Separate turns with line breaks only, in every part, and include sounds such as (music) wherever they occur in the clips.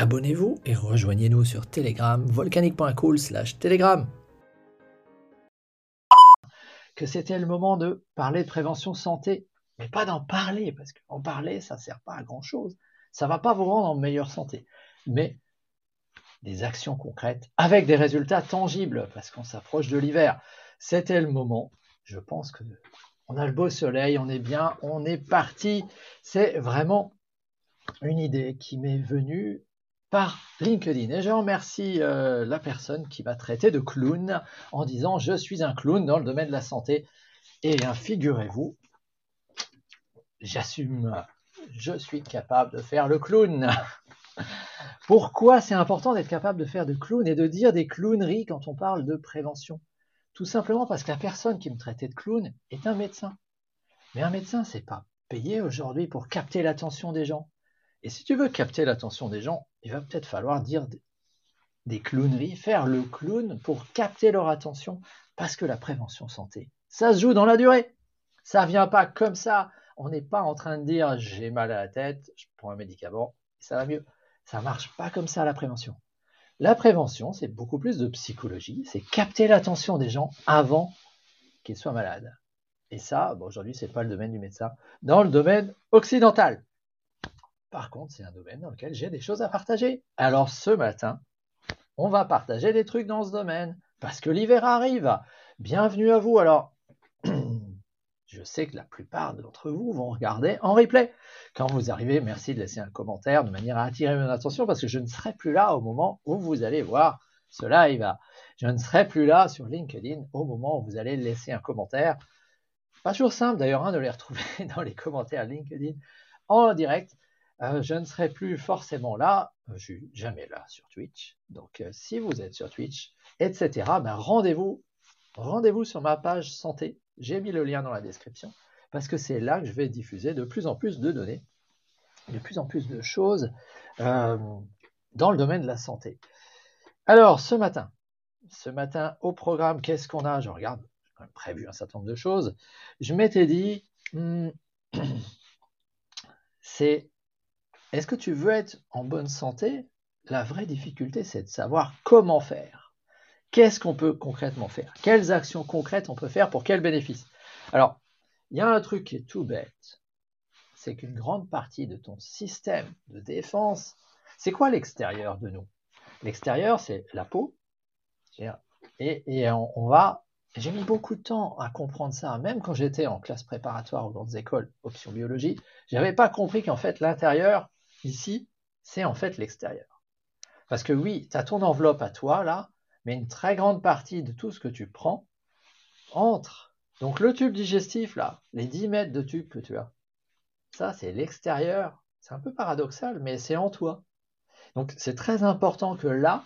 Abonnez-vous et rejoignez-nous sur Telegram, volcanique.cool slash Telegram. Que c'était le moment de parler de prévention santé, mais pas d'en parler, parce qu'en parler, ça ne sert pas à grand-chose. Ça ne va pas vous rendre en meilleure santé. Mais des actions concrètes avec des résultats tangibles, parce qu'on s'approche de l'hiver. C'était le moment. Je pense que on a le beau soleil, on est bien, on est parti. C'est vraiment une idée qui m'est venue par LinkedIn. Et je remercie euh, la personne qui m'a traité de clown en disant je suis un clown dans le domaine de la santé. Et figurez-vous, j'assume, je suis capable de faire le clown. (laughs) Pourquoi c'est important d'être capable de faire de clown et de dire des clowneries quand on parle de prévention? Tout simplement parce que la personne qui me traitait de clown est un médecin. Mais un médecin, c'est pas payé aujourd'hui pour capter l'attention des gens. Et si tu veux capter l'attention des gens, il va peut-être falloir dire des clowneries, faire le clown pour capter leur attention, parce que la prévention santé, ça se joue dans la durée. Ça vient pas comme ça. On n'est pas en train de dire j'ai mal à la tête, je prends un médicament ça va mieux. Ça marche pas comme ça la prévention. La prévention, c'est beaucoup plus de psychologie, c'est capter l'attention des gens avant qu'ils soient malades. Et ça, bon, aujourd'hui, ce n'est pas le domaine du médecin. Dans le domaine occidental, par contre, c'est un domaine dans lequel j'ai des choses à partager. Alors ce matin, on va partager des trucs dans ce domaine parce que l'hiver arrive. Bienvenue à vous. Alors, (clears throat) je sais que la plupart d'entre vous vont regarder en replay. Quand vous arrivez, merci de laisser un commentaire de manière à attirer mon attention parce que je ne serai plus là au moment où vous allez voir ce live. Je ne serai plus là sur LinkedIn au moment où vous allez laisser un commentaire. Pas toujours simple d'ailleurs hein, de les retrouver (laughs) dans les commentaires LinkedIn en direct. Euh, je ne serai plus forcément là, euh, je suis jamais là sur Twitch. Donc euh, si vous êtes sur Twitch, etc., ben, rendez-vous rendez-vous sur ma page santé. J'ai mis le lien dans la description parce que c'est là que je vais diffuser de plus en plus de données, de plus en plus de choses dans le domaine de la santé. Alors ce matin, ce matin au programme, qu'est-ce qu'on a? Je regarde, j'ai quand même prévu un certain nombre de choses. Je m'étais dit, hmm, (clears throat) c'est est-ce que tu veux être en bonne santé? La vraie difficulté, c'est de savoir comment faire. Qu'est-ce qu'on peut concrètement faire? Quelles actions concrètes on peut faire pour quel bénéfice? Alors, il y a un truc qui est tout bête, c'est qu'une grande partie de ton système de défense, c'est quoi l'extérieur de nous? L'extérieur, c'est la peau. Et, on, va. J'ai mis beaucoup de temps à comprendre ça, même quand j'étais en classe préparatoire aux grandes écoles, option biologie, je n'avais pas compris qu'en fait l'intérieur, ici, c'est en fait l'extérieur. Parce que oui, tu as ton enveloppe à toi, là, mais une très grande partie de tout ce que tu prends entre. Donc le tube digestif, là, les 10 mètres de tube que tu as, ça, c'est l'extérieur. C'est un peu paradoxal, mais c'est en toi. Donc c'est très important que là,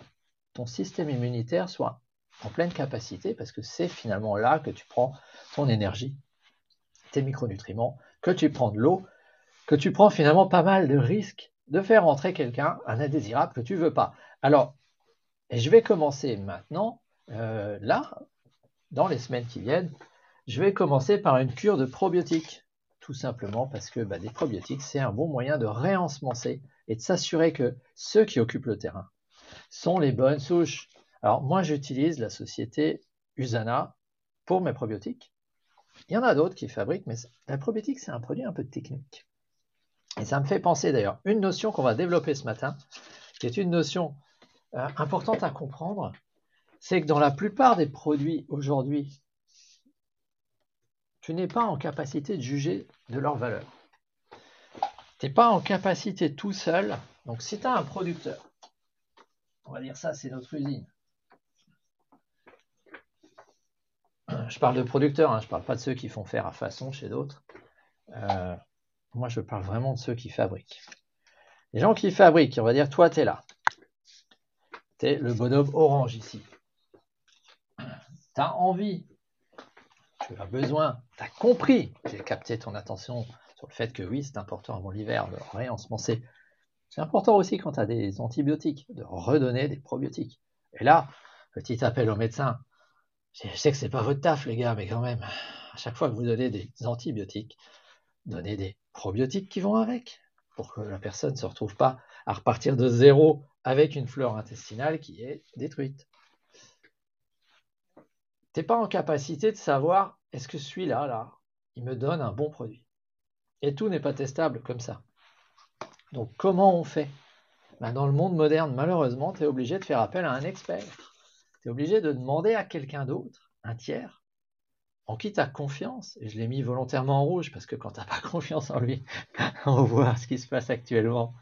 ton système immunitaire soit en pleine capacité, parce que c'est finalement là que tu prends ton énergie, tes micronutriments, que tu prends de l'eau, que tu prends finalement pas mal de risques de faire entrer quelqu'un, un indésirable que tu veux pas. Alors, je vais commencer maintenant, euh, là, dans les semaines qui viennent, je vais commencer par une cure de probiotiques. Tout simplement parce que bah, des probiotiques, c'est un bon moyen de réensemencer et de s'assurer que ceux qui occupent le terrain sont les bonnes souches. Alors, moi, j'utilise la société Usana pour mes probiotiques. Il y en a d'autres qui fabriquent, mais la probiotique, c'est un produit un peu technique. Et ça me fait penser d'ailleurs une notion qu'on va développer ce matin, qui est une notion euh, importante à comprendre, c'est que dans la plupart des produits aujourd'hui, tu n'es pas en capacité de juger de leur valeur. Tu n'es pas en capacité tout seul. Donc si tu as un producteur, on va dire ça, c'est notre usine. Je parle de producteurs, hein, je ne parle pas de ceux qui font faire à façon chez d'autres. Euh, moi, je parle vraiment de ceux qui fabriquent. Les gens qui fabriquent, on va dire, toi, tu es là. T'es le bonhomme orange ici. Tu as envie, tu as besoin, tu as compris, j'ai capté ton attention sur le fait que oui, c'est important avant l'hiver de réensemencer. C'est important aussi quand tu as des antibiotiques, de redonner des probiotiques. Et là, petit appel au médecin. Je sais que c'est pas votre taf, les gars, mais quand même, à chaque fois que vous donnez des antibiotiques, donnez des probiotiques qui vont avec, pour que la personne ne se retrouve pas à repartir de zéro avec une flore intestinale qui est détruite. Tu n'es pas en capacité de savoir est-ce que celui-là, là, il me donne un bon produit? Et tout n'est pas testable comme ça. Donc comment on fait? Ben, Dans le monde moderne, malheureusement, tu es obligé de faire appel à un expert. Tu es obligé de demander à quelqu'un d'autre, un tiers, en qui tu as confiance. Et je l'ai mis volontairement en rouge parce que quand tu n'as pas (laughs) confiance en lui, on voit ce qui se passe actuellement.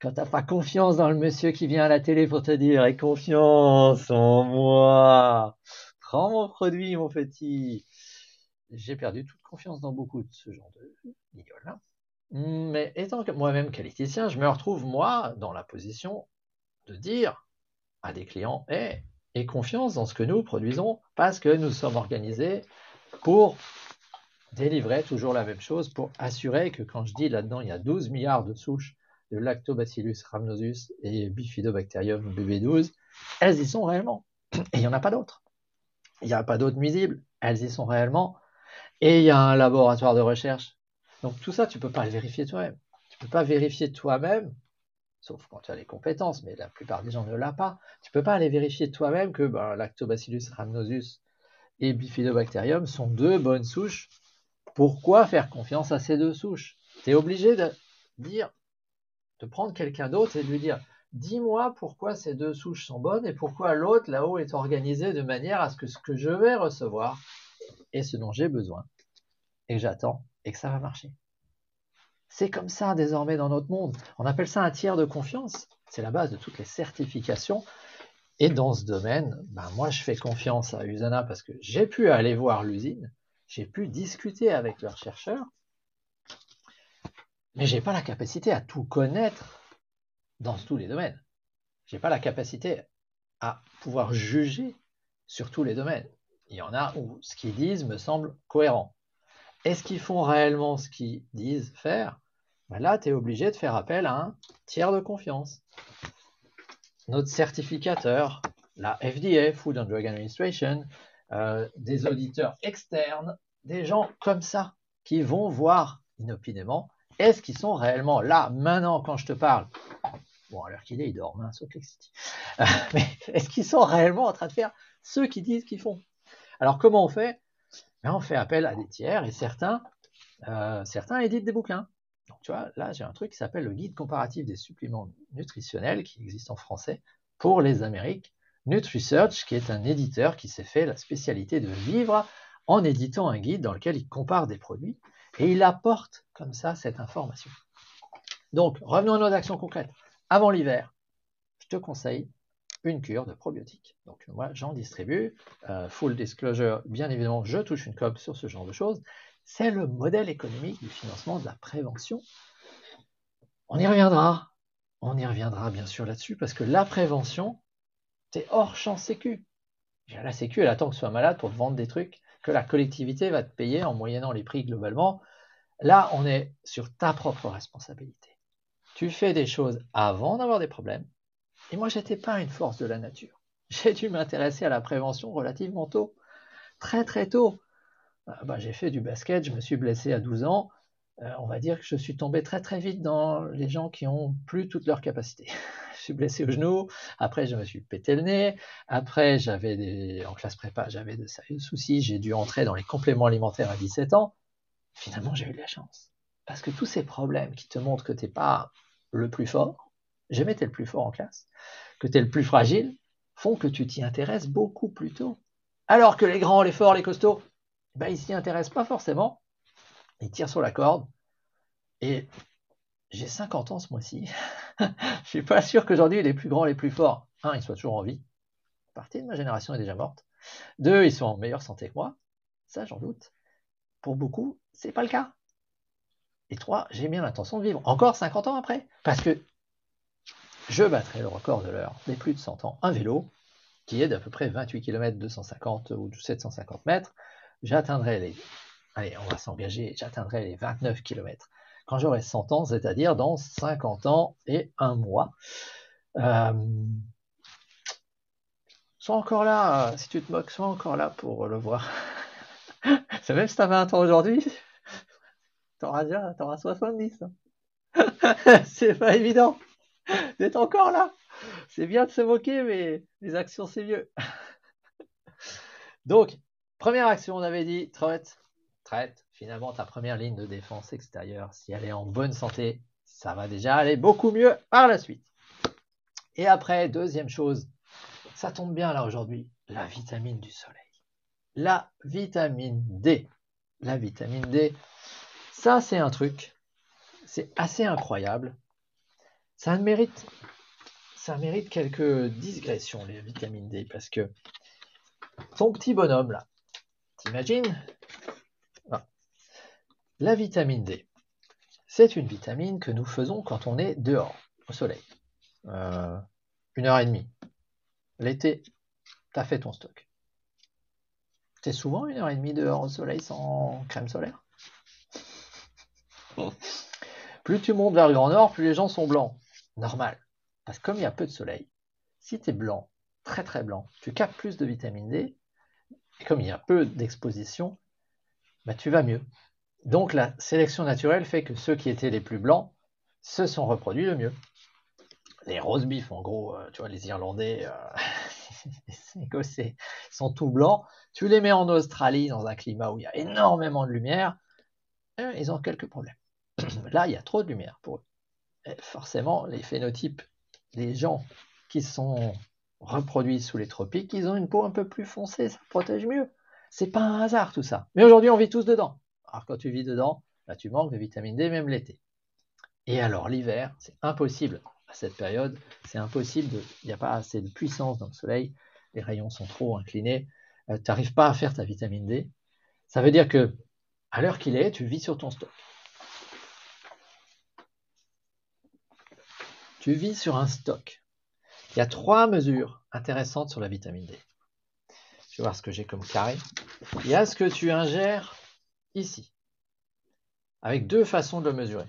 Quand tu n'as pas confiance dans le monsieur qui vient à la télé pour te dire Aie confiance en moi, prends mon produit, mon petit. J'ai perdu toute confiance dans beaucoup de ce genre de guignol Mais étant moi-même qualiticien, je me retrouve, moi, dans la position de dire à des clients Aie, aie confiance dans ce que nous produisons parce que nous sommes organisés pour délivrer toujours la même chose, pour assurer que quand je dis là-dedans, il y a 12 milliards de souches de Lactobacillus rhamnosus et Bifidobacterium BB12, elles y sont réellement. Et il n'y en a pas d'autres. Il n'y a pas d'autres nuisibles. Elles y sont réellement. Et il y a un laboratoire de recherche. Donc tout ça, tu ne peux pas le vérifier toi-même. Tu ne peux pas vérifier toi-même, sauf quand tu as les compétences, mais la plupart des gens ne l'ont pas. Tu peux pas aller vérifier toi-même que ben, Lactobacillus rhamnosus et Bifidobacterium sont deux bonnes souches. Pourquoi faire confiance à ces deux souches? Tu es obligé de dire de prendre quelqu'un d'autre et de lui dire dis-moi pourquoi ces deux souches sont bonnes et pourquoi l'autre là-haut est organisé de manière à ce que ce que je vais recevoir est ce dont j'ai besoin et que j'attends et que ça va marcher. C'est comme ça désormais dans notre monde. On appelle ça un tiers de confiance. C'est la base de toutes les certifications. Et dans ce domaine, ben moi je fais confiance à Usana parce que j'ai pu aller voir l'usine, j'ai pu discuter avec leurs chercheurs, mais je n'ai pas la capacité à tout connaître dans tous les domaines. Je n'ai pas la capacité à pouvoir juger sur tous les domaines. Il y en a où ce qu'ils disent me semble cohérent. Est-ce qu'ils font réellement ce qu'ils disent faire? Ben Là, tu es obligé de faire appel à un tiers de confiance. Notre certificateur, la FDA, Food and Drug Administration, euh, des auditeurs externes, des gens comme ça qui vont voir inopinément est-ce qu'ils sont réellement là, maintenant, quand je te parle Bon, à l'heure qu'il est, ils dorment, hein, Salt (laughs) mais est-ce qu'ils sont réellement en train de faire ce qu'ils disent qu'ils font? Alors, comment on fait? Ben, On fait appel à des tiers et certains, euh, certains éditent des bouquins. Là, j'ai un truc qui s'appelle le guide comparatif des suppléments nutritionnels qui existe en français pour les Amériques. NutriSearch, qui est un éditeur qui s'est fait la spécialité de vivre en éditant un guide dans lequel il compare des produits et il apporte comme ça cette information. Donc, revenons à nos actions concrètes. Avant l'hiver, je te conseille une cure de probiotiques. Donc, moi, j'en distribue. Euh, full disclosure, bien évidemment, je touche une COP sur ce genre de choses. C'est le modèle économique du financement de la prévention. On y reviendra. On y reviendra bien sûr là-dessus parce que la prévention, c'est hors champ sécu. La sécu, elle attend que tu sois malade pour te vendre des trucs que la collectivité va te payer en moyennant les prix globalement. Là, on est sur ta propre responsabilité. Tu fais des choses avant d'avoir des problèmes. Et moi, je n'étais pas une force de la nature. (laughs) J'ai dû m'intéresser à la prévention relativement tôt, très très tôt. Ah, bah, j'ai fait du basket, je me suis blessé à 12 ans. Euh, on va dire que je suis tombé très très vite dans les gens qui ont plus toutes leurs capacités. (laughs) je suis blessé au genou, après je me suis pété le nez, après j'avais des, en classe prépa, j'avais de sérieux soucis, j'ai dû entrer dans les compléments alimentaires à 17 ans. Finalement, j'ai eu de la chance. Parce que tous ces problèmes qui te montrent que tu n'es pas le plus fort, jamais tu es le plus fort en classe, que tu es le plus fragile, font que tu t'y intéresses beaucoup plus tôt. Alors que les grands, les forts, les costauds, ben, ils s'y intéressent pas forcément. Ils tirent sur la corde. Et j'ai 50 ans ce mois-ci. (laughs) je suis pas sûr qu'aujourd'hui les plus grands, les plus forts, un, ils soient toujours en vie. Partie de ma génération est déjà morte. Deux, ils sont en meilleure santé que moi. Ça, j'en doute. Pour beaucoup, c'est pas le cas. Et trois, j'ai bien l'intention de vivre encore 50 ans après. Parce que je battrai le record de l'heure des plus de 100 ans, un vélo, qui est d'à peu près 28 km 250 ou 750 mètres, j'atteindrai les, allez, on va s'engager, j'atteindrai les 29 km quand j'aurai 100 ans, c'est-à-dire dans 50 ans et un mois. Euh, sois encore là, si tu te moques, sois encore là pour le voir. (laughs) C'est même si t'as 20 ans aujourd'hui, t'auras déjà, t'auras 70. (laughs) c'est pas évident d'être encore là. C'est bien de se moquer, mais les actions, c'est mieux. (laughs) Donc, première action, on avait dit, traite, traite. Finalement, ta première ligne de défense extérieure, si elle est en bonne santé, ça va déjà aller beaucoup mieux par la suite. Et après, deuxième chose, ça tombe bien là aujourd'hui, la vitamine du soleil. La vitamine D. La vitamine D, ça c'est un truc, c'est assez incroyable. Ça mérite, ça mérite quelques digressions, les vitamines D, parce que ton petit bonhomme là, t'imagines ah. La vitamine D, c'est une vitamine que nous faisons quand on est dehors, au soleil. Euh, une heure et demie. L'été, tu as fait ton stock. T'es souvent une heure et demie dehors au soleil sans crème solaire? (laughs) Plus tu montes vers le Grand Nord, plus les gens sont blancs. Normal. Parce que comme il y a peu de soleil, si tu es blanc, très très blanc, tu captes plus de vitamine D, et comme il y a peu d'exposition, bah, tu vas mieux. Donc la sélection naturelle fait que ceux qui étaient les plus blancs se sont reproduits le mieux. Les rose beef, en gros, euh, tu vois, les Irlandais, euh, (laughs) Écossais sont tout blancs. Tu les mets en Australie dans un climat où il y a énormément de lumière, euh, ils ont quelques problèmes. (clears throat) Là, il y a trop de lumière pour eux. Forcément, les phénotypes des gens qui sont reproduits sous les tropiques, ils ont une peau un peu plus foncée, ça protège mieux. C'est pas un hasard tout ça. Mais aujourd'hui, on vit tous dedans. Alors quand tu vis dedans, là, tu manques de vitamine D même l'été. Et alors l'hiver, c'est impossible à cette période, c'est impossible, il n'y a pas assez de puissance dans le soleil, les rayons sont trop inclinés, euh, tu n'arrives pas à faire ta vitamine D. Ça veut dire que à l'heure qu'il est, tu vis sur ton stock. Tu vis sur un stock. Il y a trois mesures intéressantes sur la vitamine D. Je vais voir ce que j'ai comme carré. Il y a ce que tu ingères ici, avec deux façons de le mesurer.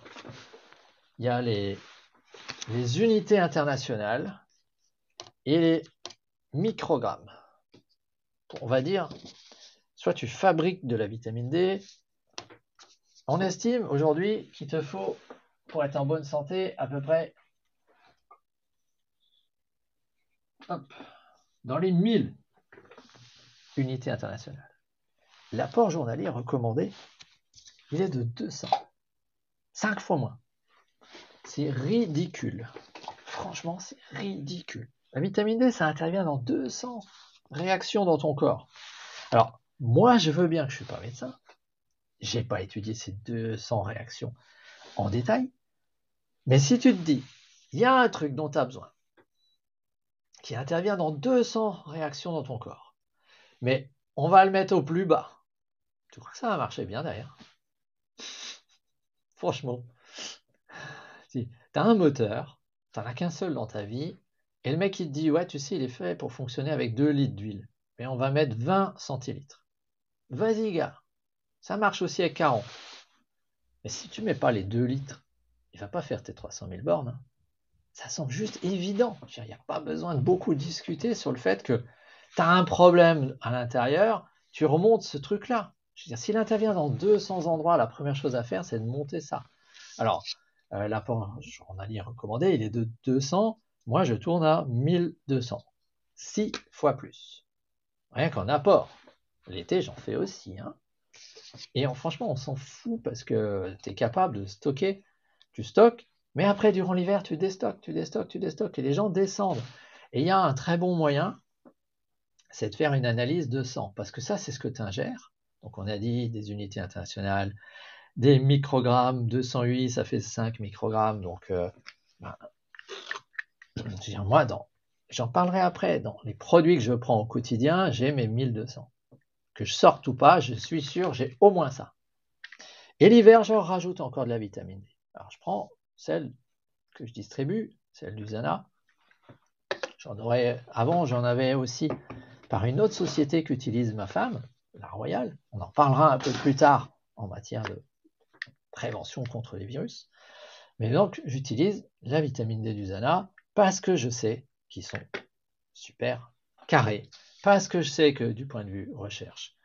Il y a les, unités internationales et les microgrammes. On va dire, soit tu fabriques de la vitamine D, on estime aujourd'hui qu'il te faut, pour être en bonne santé, à peu près dans les 1000 unités internationales. L'apport journalier recommandé, il est de 200. 5 fois moins. C'est ridicule. Franchement, c'est ridicule. La vitamine D, ça intervient dans 200 réactions dans ton corps. Alors, moi, je veux bien que je ne suis pas médecin, j'ai pas étudié ces 200 réactions en détail. Mais si tu te dis, il y a un truc dont tu as besoin, qui intervient dans 200 réactions dans ton corps, mais on va le mettre au plus bas. Tu crois que ça va marcher bien derrière? (laughs) Franchement. Si tu as un moteur, tu as qu'un seul dans ta vie, et le mec il te dit, ouais, tu sais, il est fait pour fonctionner avec 2 litres d'huile, mais on va mettre 20 centilitres. Vas-y, gars, ça marche aussi avec 40. Mais si tu mets pas les 2 litres, il va pas faire tes 300 000 bornes. Hein. Ça semble juste évident. Il n'y a pas besoin de beaucoup discuter sur le fait que tu as un problème à l'intérieur, tu remontes ce truc-là. Je veux s'il intervient dans 200 endroits, la première chose à faire, c'est de monter ça. Alors, euh, l'apport journalier recommandé, il est de 200. Moi, je tourne à 1200. 6 fois plus. Rien qu'en apport. L'été, j'en fais aussi. Hein. Et franchement, on s'en fout parce que tu es capable de stocker, tu stockes, mais après, durant l'hiver, tu déstockes, tu déstockes, tu déstockes, et les gens descendent. Et il y a un très bon moyen, c'est de faire une analyse de sang, parce que ça, c'est ce que tu ingères. Donc, on a dit des unités internationales, des microgrammes, 208, ça fait 5 microgrammes. Donc, euh, ben, moi, j'en parlerai après. Dans les produits que je prends au quotidien, j'ai mes 1200 que je sorte ou pas, je suis sûr, j'ai au moins ça. Et l'hiver, je rajoute encore de la vitamine D. Alors, je prends celle que je distribue celle du Zana. J'en aurais, avant, j'en avais aussi par une autre société qu'utilise ma femme, la Royale. On en parlera un peu plus tard en matière de prévention contre les virus. Mais donc, j'utilise la vitamine D du Zana parce que je sais qu'ils sont super carrés, parce que je sais que du point de vue recherche,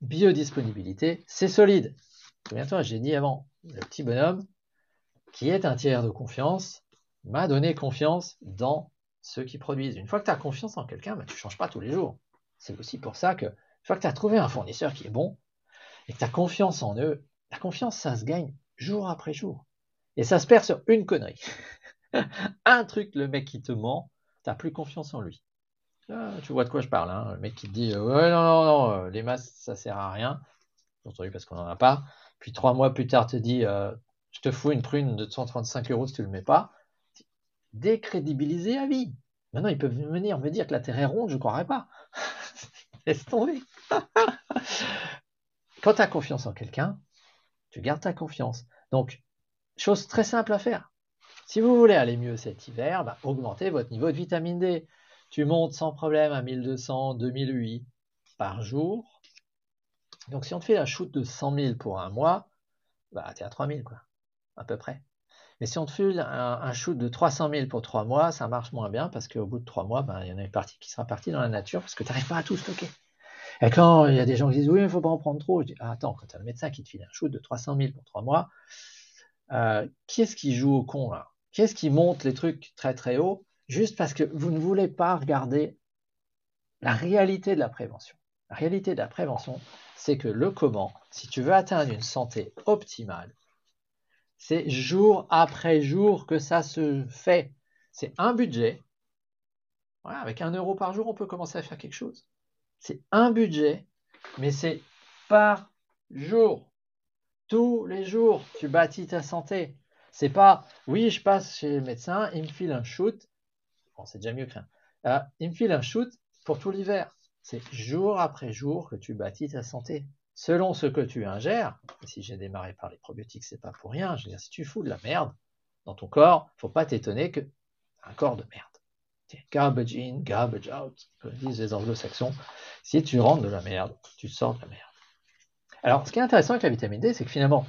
biodisponibilité, c'est solide. Souviens-toi, j'ai dit avant, le petit bonhomme qui est un tiers de confiance m'a donné confiance dans ceux qui produisent. Une fois que tu as confiance en quelqu'un, bah, tu ne changes pas tous les jours. C'est aussi pour ça que une fois que tu as trouvé un fournisseur qui est bon et que tu as confiance en eux, la confiance, ça se gagne jour après jour. Et ça se perd sur une connerie. (laughs) un truc, le mec qui te ment, tu n'as plus confiance en lui. Ah, tu vois de quoi je parle, hein le mec qui te dit Ouais, non, non, non, euh, les masses, ça sert à rien. Entendu parce qu'on n'en a pas. Puis trois mois plus tard, te dit euh, Je te fous une prune de 135 euros si tu ne le mets pas. Décrédibilisé à vie. Maintenant, ils peuvent venir me dire que la Terre est ronde, je ne croirais pas. (laughs) Laisse tomber. (laughs) Quand tu as confiance en quelqu'un, tu gardes ta confiance. Donc, chose très simple à faire. Si vous voulez aller mieux cet hiver, bah, augmentez votre niveau de vitamine D. Tu montes sans problème à 1200, 2008 par jour. Donc si on te fait la shoot de 100 000 pour un mois, bah, tu es à 3000 quoi, à peu près. Mais si on te file un, shoot de 300 000 pour 3 mois, ça marche moins bien parce qu'au bout de 3 mois, ben, il y en a une partie qui sera partie dans la nature parce que tu n'arrives pas à tout stocker. Et quand il y a des gens qui disent oui, il ne faut pas en prendre trop, je dis ah, attends, quand tu as le médecin qui te file un shoot de 300 000 pour 3 mois, euh, qui est-ce qui joue au con là? Qui est-ce qui monte les trucs très très haut juste parce que vous ne voulez pas regarder la réalité de la prévention? La réalité de la prévention, c'est que le comment, si tu veux atteindre une santé optimale, c'est jour après jour que ça se fait. C'est un budget. avec un euro par jour, on peut commencer à faire quelque chose. C'est un budget, mais c'est par jour. Tous les jours, tu bâtis ta santé. C'est pas, oui, je passe chez le médecin, il me file un shoot. Bon, c'est déjà mieux que rien. Euh, il me file un shoot pour tout l'hiver. C'est jour après jour que tu bâtis ta santé selon ce que tu ingères, si j'ai démarré par les probiotiques, c'est pas pour rien, je veux dire, si tu fous de la merde dans ton corps, faut pas t'étonner que un corps de merde. Garbage in, garbage out, comme disent les anglo-saxons. Si tu rentres de la merde, tu sors de la merde. Alors, ce qui est intéressant avec la vitamine D, c'est que finalement,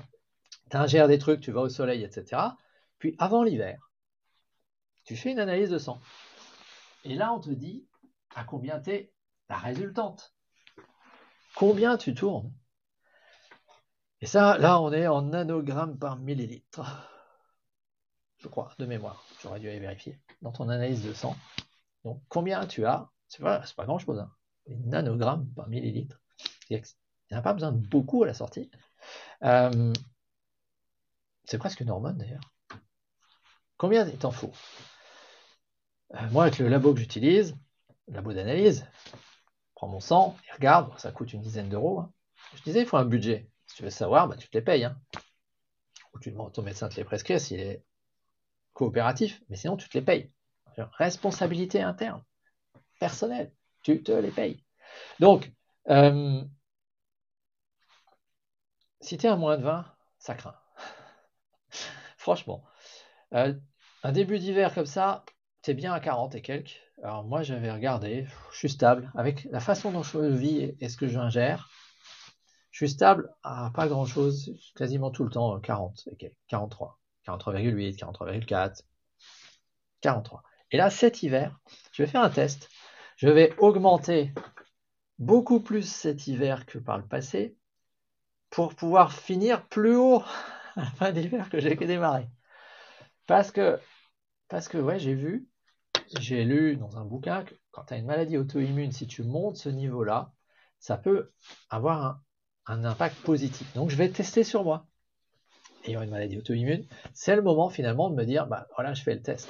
tu ingères des trucs, tu vas au soleil, etc. Puis avant l'hiver, tu fais une analyse de sang. Et là, on te dit à combien tu es la résultante. Combien tu tournes? Et ça, là, on est en nanogrammes par millilitre. Je crois, de mémoire. J'aurais dû aller vérifier. Dans ton analyse de sang. Donc, combien tu as? C'est pas, pas grand-chose. Hein. nanogrammes par millilitre. Il n'y a pas besoin de beaucoup à la sortie. Euh, c'est presque une hormone, d'ailleurs. Combien il t'en faut? Euh, Moi, avec le labo que j'utilise, labo d'analyse, prends mon sang et regarde, ça coûte une dizaine d'euros. Hein. Je disais, il faut un budget. Si tu veux savoir, bah, tu te les payes. Hein. Ou tu demandes à ton médecin de les prescrire s'il est coopératif, mais sinon tu te les payes. Responsabilité interne, personnelle, tu te les payes. Donc, euh, si tu es à moins de 20, ça craint. (laughs) Franchement. Euh, un début d'hiver comme ça, tu es bien à 40 et quelques. Alors moi j'avais regardé, je suis stable avec la façon dont je vis et ce que j'ingère. Je suis stable à pas grand chose, quasiment tout le temps 40, 43, 43,8, 43,4, 43. Et là, cet hiver, je vais faire un test. Je vais augmenter beaucoup plus cet hiver que par le passé pour pouvoir finir plus haut (laughs) à la fin d'hiver que j'ai démarré. Parce que, parce que ouais, j'ai vu, j'ai lu dans un bouquin que quand tu as une maladie auto-immune, si tu montes ce niveau-là, ça peut avoir un, impact positif. Donc je vais tester sur moi. Ayant une maladie auto-immune, c'est le moment finalement de me dire, bah voilà, je fais le test.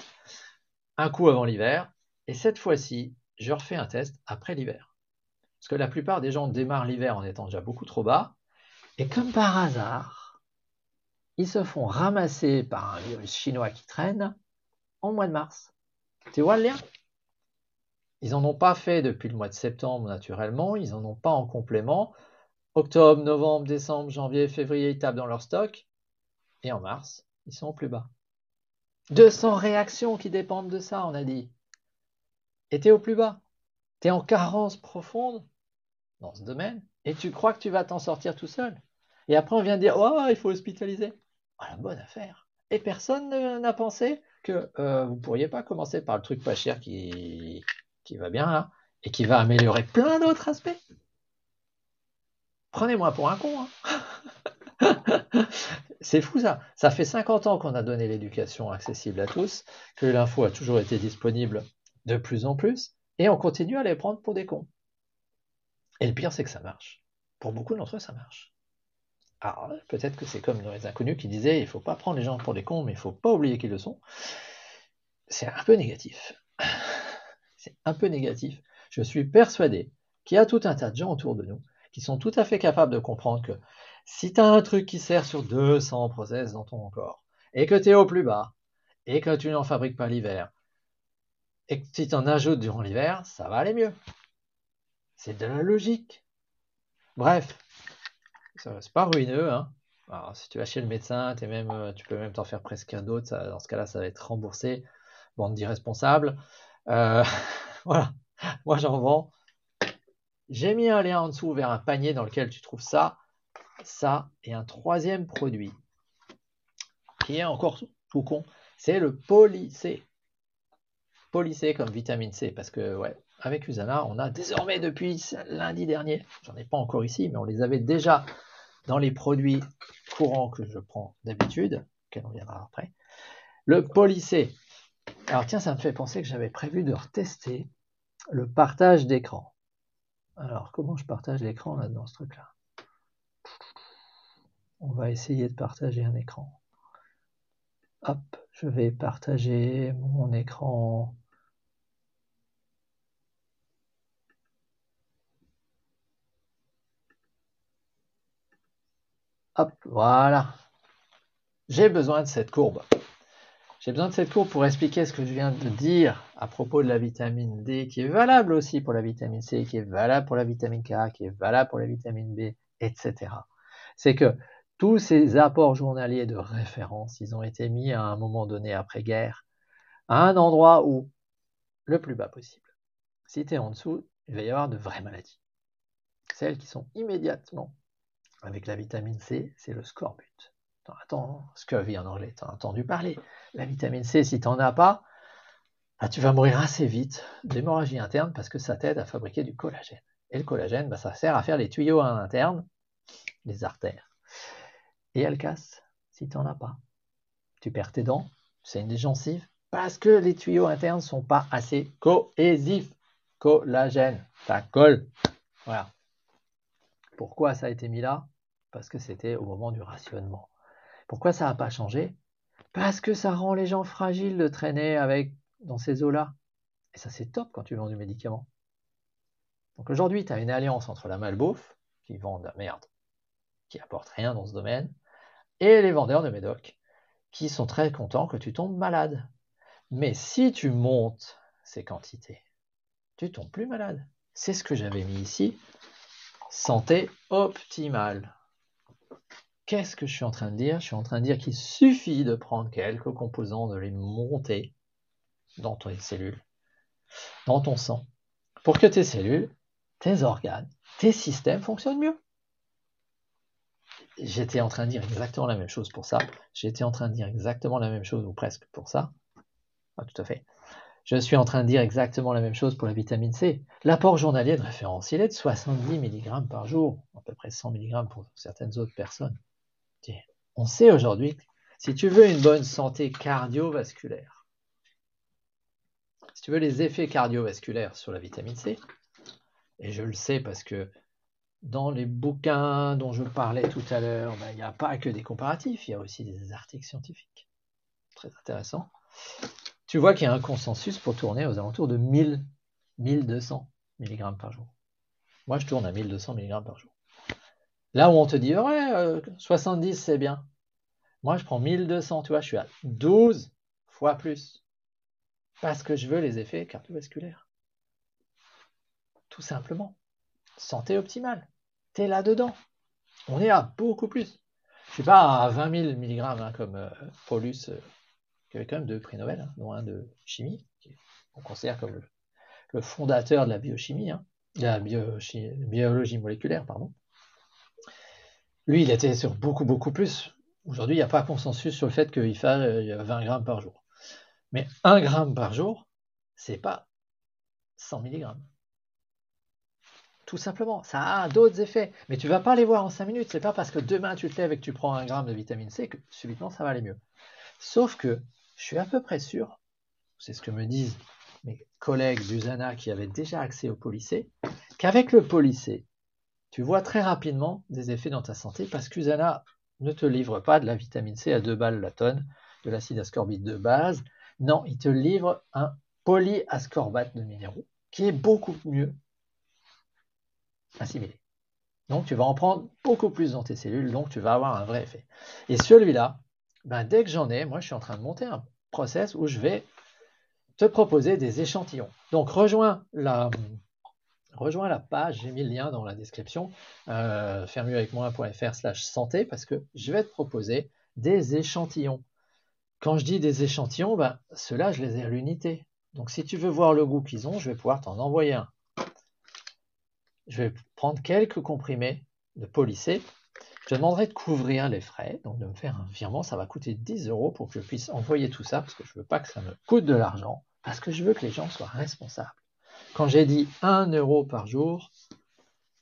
Un coup avant l'hiver, et cette fois-ci, je refais un test après l'hiver. Parce que la plupart des gens démarrent l'hiver en étant déjà beaucoup trop bas, et comme par hasard, ils se font ramasser par un virus chinois qui traîne en mois de mars. Tu vois le lien Ils n'en ont pas fait depuis le mois de septembre naturellement, ils n'en ont pas en complément. Octobre, novembre, décembre, janvier, février, ils tapent dans leur stock. Et en mars, ils sont au plus bas. 200 réactions qui dépendent de ça, on a dit. Et tu es au plus bas. Tu es en carence profonde dans ce domaine et tu crois que tu vas t'en sortir tout seul. Et après, on vient dire, oh, il faut hospitaliser. Oh, la bonne affaire. Et personne n'a pensé que euh, vous pourriez pas commencer par le truc pas cher qui, va bien et qui va améliorer plein d'autres aspects. Prenez-moi pour un con. Hein. (laughs) C'est fou ça. Ça fait 50 ans qu'on a donné l'éducation accessible à tous, que l'info a toujours été disponible de plus en plus, et on continue à les prendre pour des cons. Et le pire, c'est que ça marche. Pour beaucoup d'entre eux, ça marche. Alors, peut-être que c'est comme dans les inconnus qui disaient il faut pas prendre les gens pour des cons, mais il ne faut pas oublier qu'ils le sont. C'est un peu négatif. (laughs) C'est un peu négatif. Je suis persuadé qu'il y a tout un tas de gens autour de nous qui sont tout à fait capables de comprendre que si tu as un truc qui sert sur 200 process dans ton corps, et que tu es au plus bas, et que tu n'en fabriques pas l'hiver, et que si tu en ajoutes durant l'hiver, ça va aller mieux. C'est de la logique. Bref, c'est pas ruineux. Hein. Alors, si tu vas chez le médecin, même, euh, tu peux même t'en faire presque un d'autre. Dans ce cas-là, ça va être remboursé. Bande d'irresponsables. Euh, (laughs) voilà. Moi, j'en vends. J'ai mis un lien en dessous vers un panier dans lequel tu trouves ça, ça et un troisième produit qui est encore tout con. C'est le polycé. Polycé comme vitamine C parce que ouais, avec Usana, on a désormais depuis lundi dernier, j'en ai pas encore ici, mais on les avait déjà dans les produits courants que je prends d'habitude, auxquels on viendra après. Le polycé. Alors tiens, ça me fait penser que j'avais prévu de retester le partage d'écran. Alors, comment je partage l'écran là dans ce truc-là? On va essayer de partager un écran. Hop, je vais partager mon écran Hop, voilà. J'ai besoin de cette courbe. J'ai besoin de cette courbe pour expliquer ce que je viens de dire à propos de la vitamine D, qui est valable aussi pour la vitamine C, qui est valable pour la vitamine K, qui est valable pour la vitamine B, etc. C'est que tous ces apports journaliers de référence, ils ont été mis à un moment donné après-guerre, à un endroit où, le plus bas possible. Si tu es en dessous, il va y avoir de vraies maladies. Celles qui sont immédiatement avec la vitamine C, c'est le scorbut. Attends, scurvy en anglais, tu as entendu parler. La vitamine C, si tu n'en as pas, bah, tu vas mourir assez vite d'hémorragie interne parce que ça t'aide à fabriquer du collagène. Et le collagène, bah, ça sert à faire les tuyaux internes, les artères. Et elle casse si tu n'en as pas. Tu perds tes dents, c'est une gencives, parce que les tuyaux internes ne sont pas assez cohésifs. Collagène, ça colle. Voilà. Pourquoi ça a été mis là? Parce que c'était au moment du rationnement. Pourquoi ça n'a pas changé? Parce que ça rend les gens fragiles de traîner avec dans ces eaux-là. Et ça, c'est top quand tu vends du médicament. Donc aujourd'hui, tu as une alliance entre la malbouffe, qui vend de la merde, qui apporte rien dans ce domaine, et les vendeurs de médoc, qui sont très contents que tu tombes malade. Mais si tu montes ces quantités, tu tombes plus malade. C'est ce que j'avais mis ici santé optimale. Qu'est-ce que je suis en train de dire? Je suis en train de dire qu'il suffit de prendre quelques composants, de les monter dans tes cellules, dans ton sang, pour que tes cellules, tes organes, tes systèmes fonctionnent mieux. J'étais en train de dire exactement la même chose pour ça. J'étais en train de dire exactement la même chose, ou presque pour ça. Pas tout à fait. Je suis en train de dire exactement la même chose pour la vitamine C. L'apport journalier de référence, il est de 70 mg par jour, à peu près 100 mg pour certaines autres personnes. On sait aujourd'hui que si tu veux une bonne santé cardiovasculaire, si tu veux les effets cardiovasculaires sur la vitamine C, et je le sais parce que dans les bouquins dont je parlais tout à l'heure, ben, il n'y a pas que des comparatifs, il y a aussi des articles scientifiques. Très intéressant tu vois qu'il y a un consensus pour tourner aux alentours de 1000, 1200 mg par jour. Moi, je tourne à 1200 mg par jour. Là où on te dit, ouais, 70 euh, c'est bien. Moi, je prends 1200, tu vois, je suis à 12 fois plus. Parce que je veux les effets cardiovasculaires. Tout simplement. Santé optimale. Tu es là-dedans. On est à beaucoup plus. Je ne suis pas à 20 000 mg comme euh, Paulus euh, qui avait quand même deux prix Nobel, hein, dont un de chimie, qu'on considère comme le, fondateur de la biochimie, hein, de la biologie moléculaire, pardon. Lui, il était sur beaucoup, beaucoup plus. Aujourd'hui, il n'y a pas consensus sur le fait qu'il faille 20 grammes par jour. Mais 1 gramme par jour, c'est pas 100 mg. Tout simplement, ça a d'autres effets. Mais tu ne vas pas les voir en 5 minutes. C'est pas parce que demain tu te lèves et que tu prends un gramme de vitamine C que subitement ça va aller mieux. Sauf que je suis à peu près sûr, c'est ce que me disent mes collègues du Zana qui avaient déjà accès au polycé, qu'avec le polycé, tu vois très rapidement des effets dans ta santé parce que Zana ne te livre pas de la vitamine C à 2 balles la tonne, de l'acide ascorbique de base. Non, il te livre un polyascorbate de minéraux qui est beaucoup mieux assimilé. Donc tu vas en prendre beaucoup plus dans tes cellules, donc tu vas avoir un vrai effet. Et celui-là, ben, dès que j'en ai, moi je suis en train de monter un process où je vais te proposer des échantillons. Donc rejoins la, rejoins la page, j'ai mis le lien dans la description, euh, moi.fr slash santé, parce que je vais te proposer des échantillons. Quand je dis des échantillons, ben, ceux-là, je les ai à l'unité. Donc si tu veux voir le goût qu'ils ont, je vais pouvoir t'en envoyer un je vais prendre quelques comprimés de polissé. Je demanderai de couvrir les frais, donc de me faire un virement. Ça va coûter 10 euros pour que je puisse envoyer tout ça, parce que je ne veux pas que ça me coûte de l'argent, parce que je veux que les gens soient responsables. Quand j'ai dit 1 euro par jour,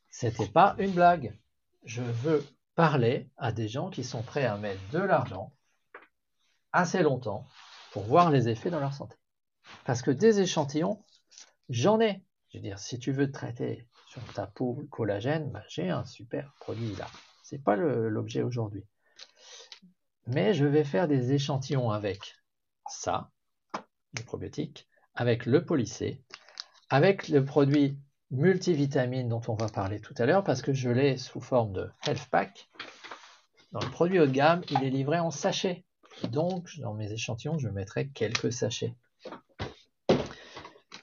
c'était pas une blague. Je veux parler à des gens qui sont prêts à mettre de l'argent assez longtemps pour voir les effets dans leur santé. Parce que des échantillons, j'en ai. Je veux dire, si tu veux traiter ta peau collagène, bah, j'ai un super produit là. C'est pas l'objet aujourd'hui. Mais je vais faire des échantillons avec ça, le probiotique, avec le polycé, avec le produit multivitamine dont on va parler tout à l'heure, parce que je l'ai sous forme de Health Pack. Dans le produit haut de gamme, il est livré en sachet. Donc, dans mes échantillons, je mettrai quelques sachets.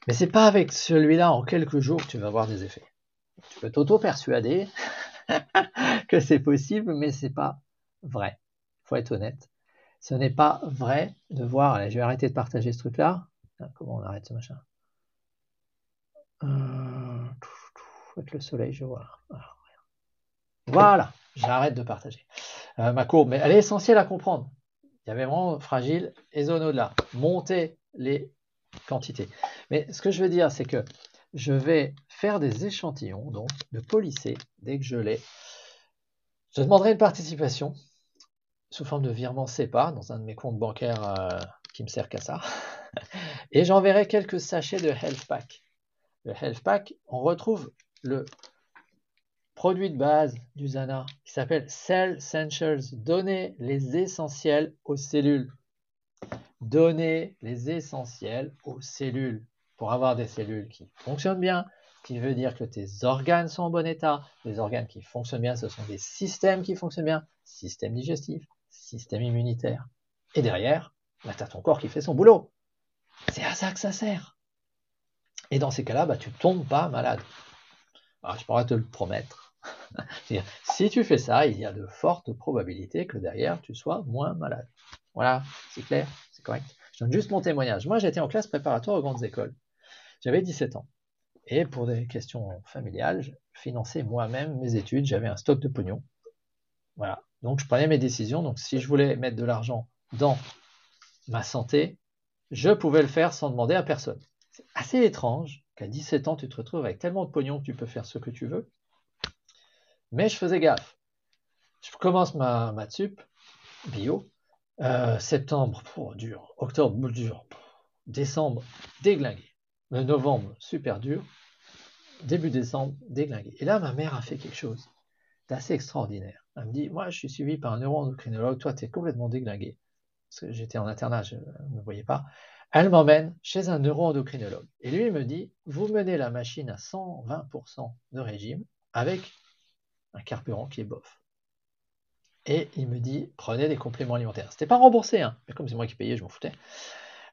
Mais c'est pas avec celui-là en quelques jours que tu vas avoir des effets. Tu peux t'auto-persuader (laughs) que c'est possible, mais c'est pas vrai. Faut être honnête. Ce n'est pas vrai de voir. Allez, je vais arrêter de partager ce truc-là. Ah, comment on arrête ce machin? Euh, Avec le soleil, je vois. voilà, j'arrête de partager euh, ma courbe. Mais elle est essentielle à comprendre. Il y avait vraiment fragile et zone au-delà. Monter les quantités. Mais ce que je veux dire, c'est que je vais faire des échantillons donc, de polycé dès que je l'ai. Je demanderai une participation sous forme de virement SEPA dans un de mes comptes bancaires qui me sert qu'à ça. Et j'enverrai quelques sachets de Health Pack. Le Health Pack, on retrouve le produit de base du Zana qui s'appelle Cell Essentials. Donner les essentiels aux cellules. Donner les essentiels aux cellules pour avoir des cellules qui fonctionnent bien, ce qui veut dire que tes organes sont en bon état. Les organes qui fonctionnent bien, ce sont des systèmes qui fonctionnent bien, système digestif, système immunitaire. Et derrière, bah, tu as ton corps qui fait son boulot. C'est à ça que ça sert. Et dans ces cas-là, bah, tu tombes pas malade. Alors, je pourrais te le promettre. (laughs) si tu fais ça, il y a de fortes probabilités que derrière, tu sois moins malade. Voilà, c'est clair, c'est correct. Je donne juste mon témoignage. Moi, j'étais en classe préparatoire aux grandes écoles. J'avais 17 ans. Et pour des questions familiales, je finançais moi-même mes études, j'avais un stock de pognon. Voilà. Donc je prenais mes décisions. Donc si je voulais mettre de l'argent dans ma santé, je pouvais le faire sans demander à personne. C'est assez étrange qu'à 17 ans, tu te retrouves avec tellement de pognon que tu peux faire ce que tu veux. Mais je faisais gaffe. Je commence ma maths sup, bio. Euh, septembre, dur. Octobre, dur. Décembre, déglingué novembre, super dur. Début décembre, déglingué. Et là, ma mère a fait quelque chose d'assez extraordinaire. Elle me dit, moi, je suis suivi par un neuroendocrinologue, toi, tu es complètement déglingué. Parce que j'étais en internat, je ne me voyais pas. Elle m'emmène chez un neuroendocrinologue. Et lui, me dit, vous menez la machine à 120% de régime avec un carburant qui est bof. Et il me dit, prenez des compléments alimentaires. C'était pas remboursé, hein. mais comme c'est moi qui payais, je m'en foutais.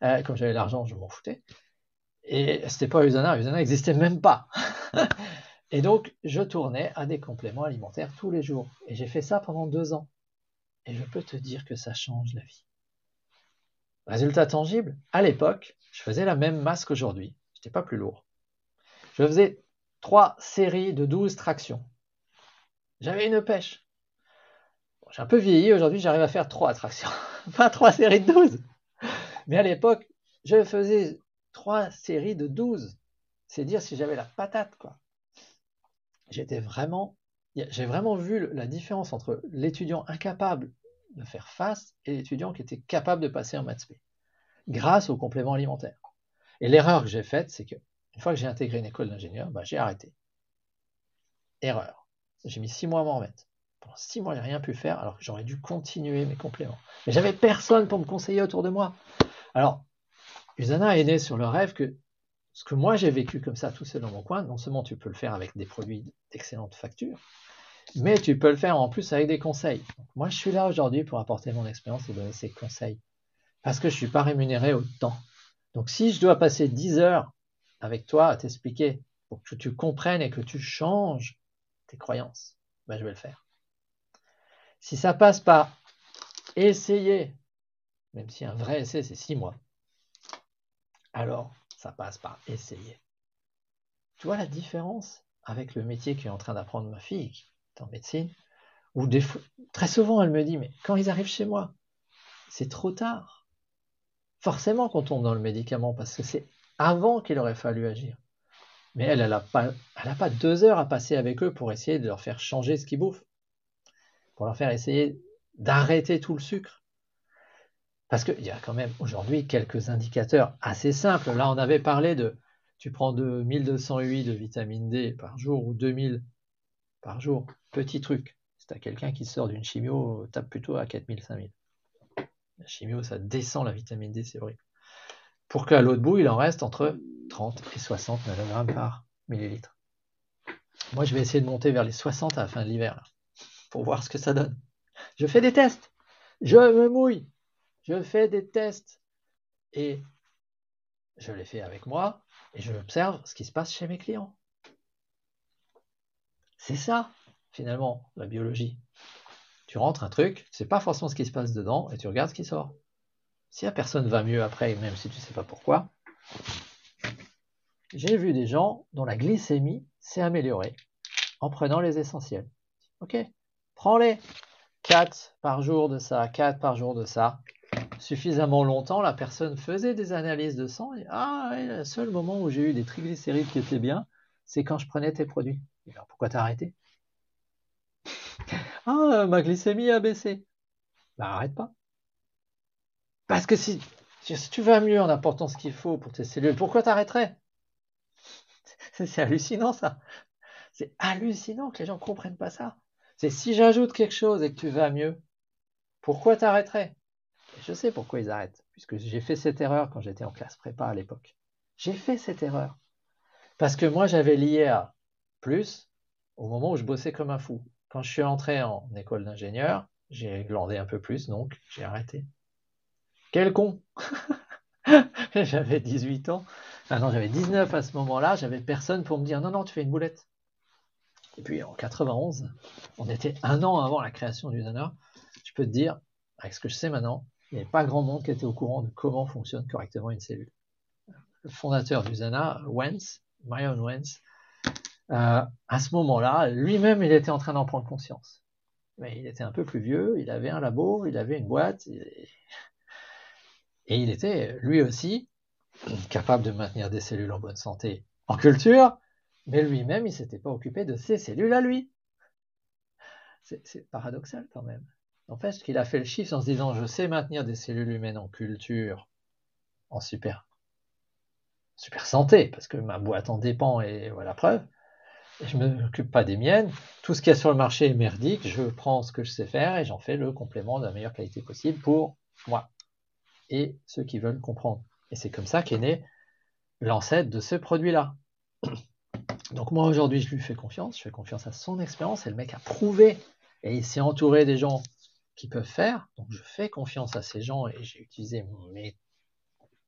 Euh, comme j'avais l'argent, je m'en foutais. Et c'était pas Usana, Usana n'existait même pas. (laughs) et donc, je tournais à des compléments alimentaires tous les jours. Et j'ai fait ça pendant deux ans. Et je peux te dire que ça change la vie. Résultat tangible, à l'époque, je faisais la même masse qu'aujourd'hui. Je n'étais pas plus lourd. Je faisais trois séries de 12 tractions. J'avais une pêche. j'ai un peu vieilli, aujourd'hui j'arrive à faire trois tractions. (laughs) pas trois séries de 12. Mais à l'époque, je faisais trois séries de 12. C'est dire si j'avais la patate, quoi. J'étais vraiment, j'ai vraiment vu la différence entre l'étudiant incapable de faire face et l'étudiant qui était capable de passer en maths grâce au complément alimentaire. Et l'erreur que j'ai faite, c'est que une fois que j'ai intégré une école d'ingénieur, bah, j'ai arrêté. Erreur. J'ai mis six mois à m'en remettre. Pendant six mois, j'ai rien pu faire, alors que j'aurais dû continuer mes compléments. Mais j'avais personne pour me conseiller autour de moi. Alors, Usana est né sur le rêve que ce que moi j'ai vécu comme ça tout seul dans mon coin, non seulement tu peux le faire avec des produits d'excellente facture, mais tu peux le faire en plus avec des conseils. moi, je suis là aujourd'hui pour apporter mon expérience et donner ces conseils. Parce que je ne suis pas rémunéré autant. Donc, si je dois passer 10 heures avec toi à t'expliquer pour que tu comprennes et que tu changes tes croyances, ben, je vais le faire. Si ça passe par essayer, même si un vrai essai, c'est 6 mois, alors ça passe par essayer. Tu vois la différence avec le métier est en train d'apprendre ma fille, en médecine, où très souvent elle me dit, mais quand ils arrivent chez moi, c'est trop tard. Forcément qu'on tombe dans le médicament, parce que c'est avant qu'il aurait fallu agir. Mais elle, elle n'a pas deux heures à passer avec eux pour essayer de leur faire changer ce qu'ils bouffent, pour leur faire essayer d'arrêter tout le sucre. Parce qu'il y a quand même aujourd'hui quelques indicateurs assez simples. Là, on avait parlé de, tu prends de 1208 de vitamine D par jour ou 2000 par jour. Petit truc. Si tu as quelqu'un qui sort d'une chimio, tape plutôt à 4000, 5000. La chimio, ça descend la vitamine D, c'est horrible. Pour qu'à l'autre bout, il en reste entre 30 et 60 nanogrammes par millilitre. Moi, je vais essayer de monter vers les 60 à la fin de l'hiver, pour voir ce que ça donne. Je fais des tests. Je me mouille. Je fais des tests. Et je les fais avec moi et je observe ce qui se passe chez mes clients. C'est ça, finalement, la biologie. Tu rentres un truc, tu sais pas forcément ce qui se passe dedans, et tu regardes ce qui sort. Si la personne va mieux après, même si tu ne sais pas pourquoi, j'ai vu des gens dont la glycémie s'est améliorée en prenant les essentiels. Ok, prends-les. 4 par jour de ça, 4 par jour de ça. Suffisamment longtemps, la personne faisait des analyses de sang et ah, le seul moment où j'ai eu des triglycérides qui étaient bien, c'est quand je prenais tes produits. Alors pourquoi t'as arrêté? (laughs) Ah, ma glycémie a baissé. Bah arrête pas. Parce que si, tu vas mieux en apportant ce qu'il faut pour tes cellules, pourquoi t'arrêterais? (laughs) C'est hallucinant ça. C'est hallucinant que les gens ne comprennent pas ça. C'est si j'ajoute quelque chose et que tu vas mieux, pourquoi t'arrêterais? Je sais pourquoi ils arrêtent, puisque j'ai fait cette erreur quand j'étais en classe prépa à l'époque. J'ai fait cette erreur. Parce que moi, j'avais lié à plus au moment où je bossais comme un fou. Quand je suis entré en école d'ingénieur, j'ai glandé un peu plus, donc j'ai arrêté. Quel con (laughs) J'avais 18 ans. Ah non, j'avais 19 à ce moment-là, j'avais personne pour me dire non, non, tu fais une boulette. Et puis en 91, on était un an avant la création du Zana. Je peux te dire, avec ce que je sais maintenant, il n'y avait pas grand monde qui était au courant de comment fonctionne correctement une cellule. Le fondateur du Zana, Wentz, Marion Wentz, euh, à ce moment-là, lui-même, il était en train d'en prendre conscience. Mais il était un peu plus vieux, il avait un labo, il avait une boîte, et, il était, lui aussi, capable de maintenir des cellules en bonne santé en culture, mais lui-même, il ne s'était pas occupé de ses cellules à lui. C'est paradoxal quand même. En fait, qu'il a fait le chiffre en se disant, je sais maintenir des cellules humaines en culture, en super, santé, parce que ma boîte en dépend et voilà la preuve je ne m'occupe pas des miennes. Tout ce qu'il y a sur le marché est merdique. Je prends ce que je sais faire et j'en fais le complément de la meilleure qualité possible pour moi et ceux qui veulent comprendre. Et c'est comme ça qu'est né l'ancêtre de ce produit-là. (coughs) Donc moi aujourd'hui, je lui fais confiance, je fais confiance à son expérience et le mec a prouvé et il s'est entouré des gens qui peuvent faire. Donc je fais confiance à ces gens et j'ai utilisé mes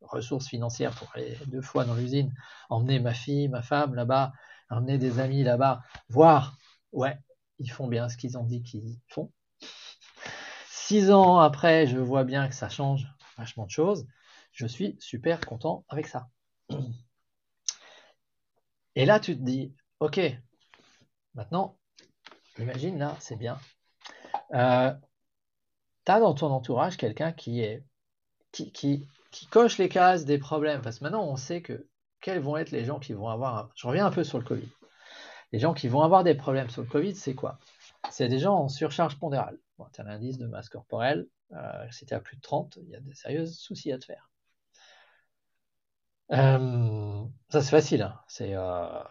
ressources financières pour aller deux fois dans l'usine, emmener ma fille, ma femme là-bas, emmener des amis là-bas, voir, ouais, ils font bien ce qu'ils ont dit qu'ils font. Six ans après, je vois bien que ça change. vachement de choses. Je suis super content avec ça. Et là, tu te dis, ok, maintenant, imagine là, c'est bien. Euh, tu as dans ton entourage quelqu'un qui est qui, qui, coche les cases des problèmes. Parce que maintenant, on sait que quels vont être les gens qui vont avoir. Je reviens un peu sur le Covid. Les gens qui vont avoir des problèmes sur le Covid, c'est quoi? C'est des gens en surcharge pondérale. Bon, tu as l'indice de masse corporelle, euh, c'était à plus de 30, il y a des sérieux soucis à te faire. Euh, ça, c'est facile. Hein. C'est euh,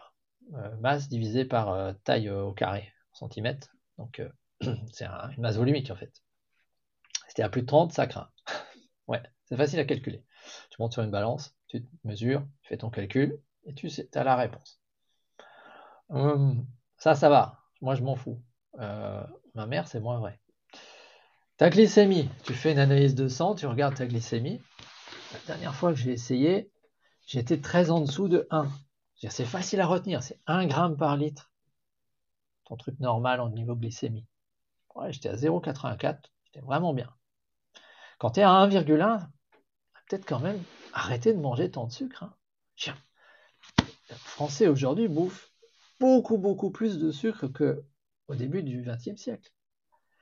masse divisée par taille au carré, en centimètres. Donc, (clears throat) c'est une masse volumique, en fait. C'était à plus de 30, ça craint. (laughs) ouais, c'est facile à calculer. Tu montes sur une balance, tu mesures, tu fais ton calcul, et tu as la réponse. Hum, ça, ça va. Moi, je m'en fous. Euh, ma mère, c'est moins vrai. Ta glycémie, tu fais une analyse de sang, tu regardes ta glycémie. La dernière fois que j'ai essayé, j'étais très en dessous de 1. C'est facile à retenir, c'est 1 gramme par litre. Ton truc normal en niveau glycémie. Ouais, j'étais à 0,84, j'étais vraiment bien. Quand tu es à 1,1, peut-être quand même arrêter de manger tant de sucre. Hein. Français aujourd'hui bouffent beaucoup, beaucoup plus de sucre qu'au début du XXe siècle.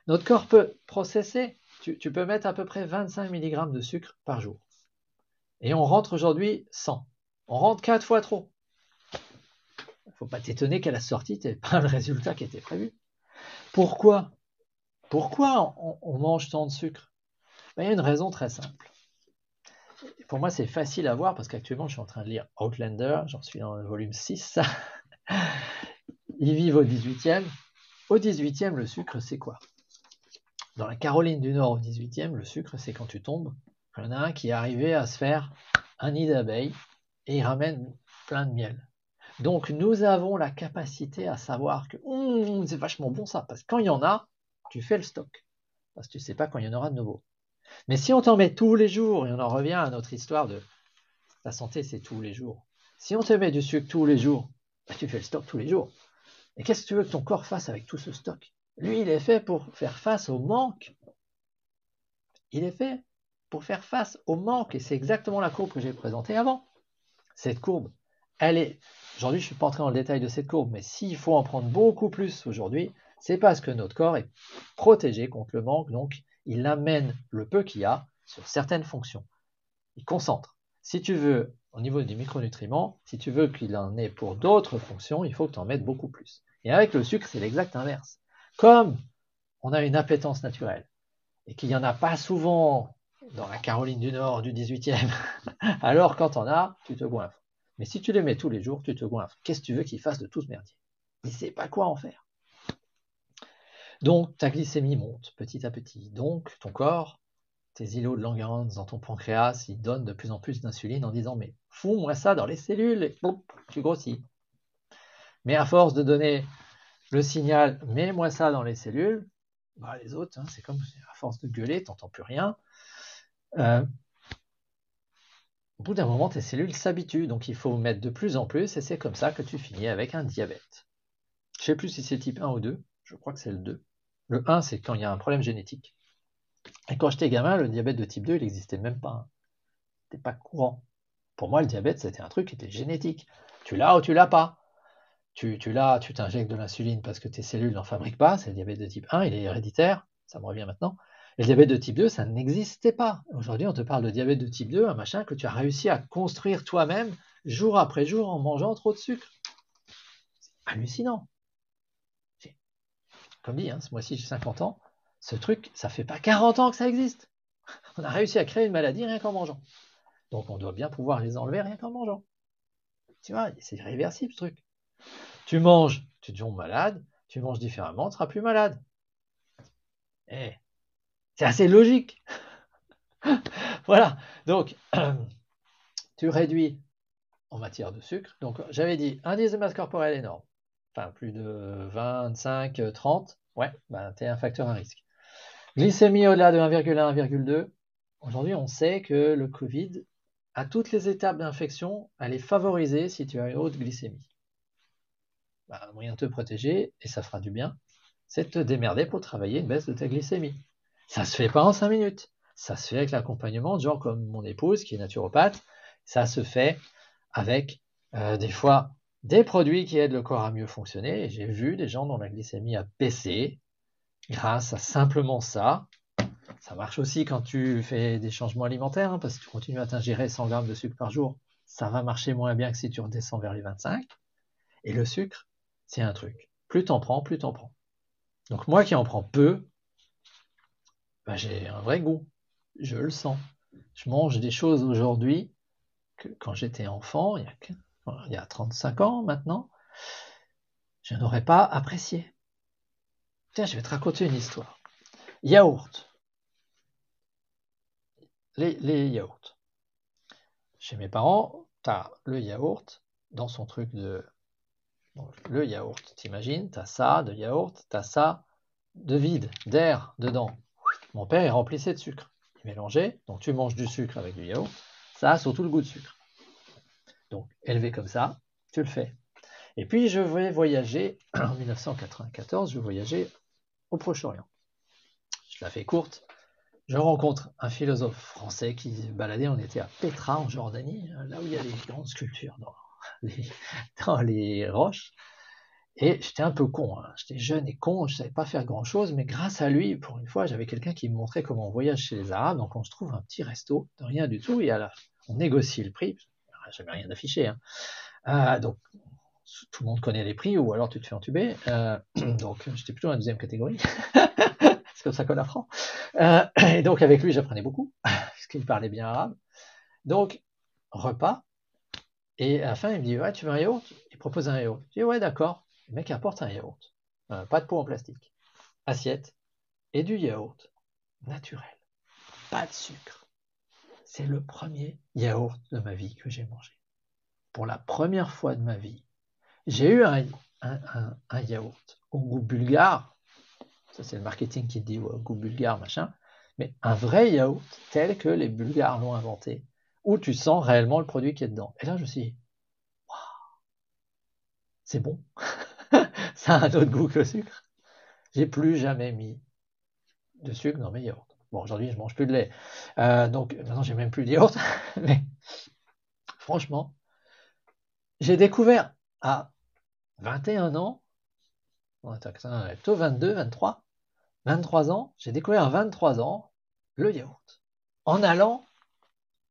Notre corps peut processer, tu, peux mettre à peu près 25 mg de sucre par jour. Et on rentre aujourd'hui 100. On rentre 4 fois trop. Il ne faut pas t'étonner qu'à la sortie, tu n'aies pas le résultat qui était prévu. Pourquoi? Pourquoi on, mange tant de sucre? Il y a une raison très simple. Pour moi, c'est facile à voir parce qu'actuellement, je suis en train de lire Outlander, j'en suis dans le volume 6. Ils vivent au 18e. Au 18e, le sucre, c'est quoi? Dans la Caroline du Nord, au 18e, le sucre, c'est quand tu tombes. Il y en a un qui est arrivé à se faire un nid d'abeilles et il ramène plein de miel. Donc nous avons la capacité à savoir que hum, c'est vachement bon ça, parce que quand il y en a, tu fais le stock, parce que tu ne sais pas quand il y en aura de nouveau. Mais si on t'en met tous les jours, et on en revient à notre histoire de la santé, c'est tous les jours. Si on te met du sucre tous les jours, bah, tu fais le stock tous les jours. Et qu'est-ce que tu veux que ton corps fasse avec tout ce stock? Lui, il est fait pour faire face au manque. Il est fait pour faire face au manque. Et c'est exactement la courbe que j'ai présentée avant. Cette courbe, elle est. Aujourd'hui, je ne suis pas entré dans le détail de cette courbe, mais s'il faut en prendre beaucoup plus aujourd'hui, c'est parce que notre corps est protégé contre le manque, donc il amène le peu qu'il y a sur certaines fonctions. Il concentre. Si tu veux au niveau des micronutriments, si tu veux qu'il en ait pour d'autres fonctions, il faut que tu en mettes beaucoup plus. Et avec le sucre, c'est l'exact inverse. Comme on a une appétence naturelle et qu'il n'y en a pas souvent dans la Caroline du Nord du 18e, (laughs) alors quand on as, tu te goinfres. Mais si tu les mets tous les jours, tu te goinfres. Qu'est-ce que tu veux qu'il fasse de tout ce merdier? Il ne sait pas quoi en faire. Donc ta glycémie monte petit à petit. Donc ton corps tes îlots de Langerhans dans ton pancréas, ils donnent de plus en plus d'insuline en disant mais fous-moi ça dans les cellules et tu grossis. Mais à force de donner le signal mets-moi ça dans les cellules, bah, les autres, hein, c'est comme à force de gueuler, t'entends plus rien. Euh, au bout d'un moment, tes cellules s'habituent, donc il faut mettre de plus en plus, et c'est comme ça que tu finis avec un diabète. Je ne sais plus si c'est type 1 ou 2, je crois que c'est le 2. Le 1, c'est quand il y a un problème génétique. Et quand j'étais gamin, le diabète de type 2, il n'existait même pas. C'était pas courant. Pour moi, le diabète, c'était un truc qui était génétique. Tu l'as ou tu l'as pas. Tu, tu l'as, tu t'injectes de l'insuline parce que tes cellules n'en fabriquent pas. C'est le diabète de type 1, il est héréditaire. Ça me revient maintenant. Et le diabète de type 2, ça n'existait pas. Aujourd'hui, on te parle de diabète de type 2, un machin que tu as réussi à construire toi-même jour après jour en mangeant trop de sucre. C'est hallucinant. Comme dit, hein, ce mois-ci, j'ai 50 ans ce truc, ça fait pas 40 ans que ça existe. (laughs) On a réussi à créer une maladie rien qu'en mangeant. Donc on doit bien pouvoir les enlever rien qu'en mangeant. Tu vois, c'est réversible ce truc. Tu manges, tu tombes malade, tu manges différemment, tu ne seras plus malade. Eh, c'est assez logique. (laughs) voilà, donc (clears throat) tu réduis en matière de sucre. Donc j'avais dit indice de masse corporelle énorme. Enfin, plus de 25, 30. Ouais, ben, tu es un facteur à risque. Glycémie au-delà de 1,1, 1,2. Aujourd'hui, on sait que le Covid, à toutes les étapes d'infection, elle est favorisée si tu as une haute glycémie. Bah, un moyen de te protéger, et ça fera du bien, c'est de te démerder pour travailler une baisse de ta glycémie. Ça se fait pas en 5 minutes. Ça se fait avec l'accompagnement de gens comme mon épouse qui est naturopathe. Ça se fait avec euh, des fois des produits qui aident le corps à mieux fonctionner. J'ai vu des gens dont la glycémie a baissé grâce à simplement ça. Ça marche aussi quand tu fais des changements alimentaires, hein, parce que tu continues à t'ingérer 100 grammes de sucre par jour. Ça va marcher moins bien que si tu redescends vers les 25. Et le sucre, c'est un truc. Plus t'en prends, plus t'en prends. Donc moi qui en prends peu, ben, j'ai un vrai goût. Je le sens. Je mange des choses aujourd'hui que quand j'étais enfant, il y, a, il y a 35 ans maintenant, je n'aurais pas apprécié. Tiens, je vais te raconter une histoire. Yaourt. Les, yaourts. Chez mes parents, tu as le yaourt dans son truc de le yaourt, t'imagines, t'as ça de yaourt, t'as ça de vide, d'air dedans. Mon père, il remplissait de sucre. Il mélangeait, donc tu manges du sucre avec du yaourt, ça a surtout le goût de sucre. Donc, élevé comme ça, tu le fais. Et puis, je vais voyager, (clears throat) en 1994, je vais voyager au Proche-Orient. Je la fais courte. Je rencontre un philosophe français qui baladait, on était à Petra, en Jordanie, là où il y a les grandes sculptures (laughs) dans les roches. Et j'étais un peu con, hein. j'étais jeune et con, je ne savais pas faire grand chose, mais grâce à lui, pour une fois, j'avais quelqu'un qui me montrait comment on voyage chez les Arabes. Donc on se trouve un petit resto, de rien du tout, et à on négocie le prix, j'avais rien affiché. Hein. Euh, donc tout le monde connaît les prix, ou alors tu te fais entuber. Euh, (clears throat) donc j'étais plutôt dans la deuxième catégorie. (laughs) C'est comme ça qu'on apprend. Euh, (clears throat) et donc avec lui, j'apprenais beaucoup, (laughs) puisqu'il parlait bien arabe. Donc, repas, et à la fin, il me dit, ouais, tu veux un yaourt? Il propose un yaourt. Je dis, ouais, d'accord. Le mec apporte un yaourt. Euh, pas de pot en plastique. Assiette. Et du yaourt naturel. Pas de sucre. C'est le premier yaourt de ma vie que j'ai mangé. Pour la première fois de ma vie, j'ai eu un, yaourt au goût bulgare. Ça, c'est le marketing qui dit au goût bulgare, machin. Mais un vrai yaourt tel que les Bulgares l'ont inventé où tu sens réellement le produit qui est dedans. Et là, je me suis dit, waouh, c'est bon. (laughs) ça a un autre goût que le sucre. J'ai plus jamais mis de sucre dans mes yaourts. Bon, aujourd'hui, je mange plus de lait. Euh, donc, maintenant, j'ai même plus de yaourt. (laughs) Mais franchement, j'ai découvert à 21 ans, plutôt 22, 23, 23 ans, j'ai découvert à 23 ans le yaourt. En allant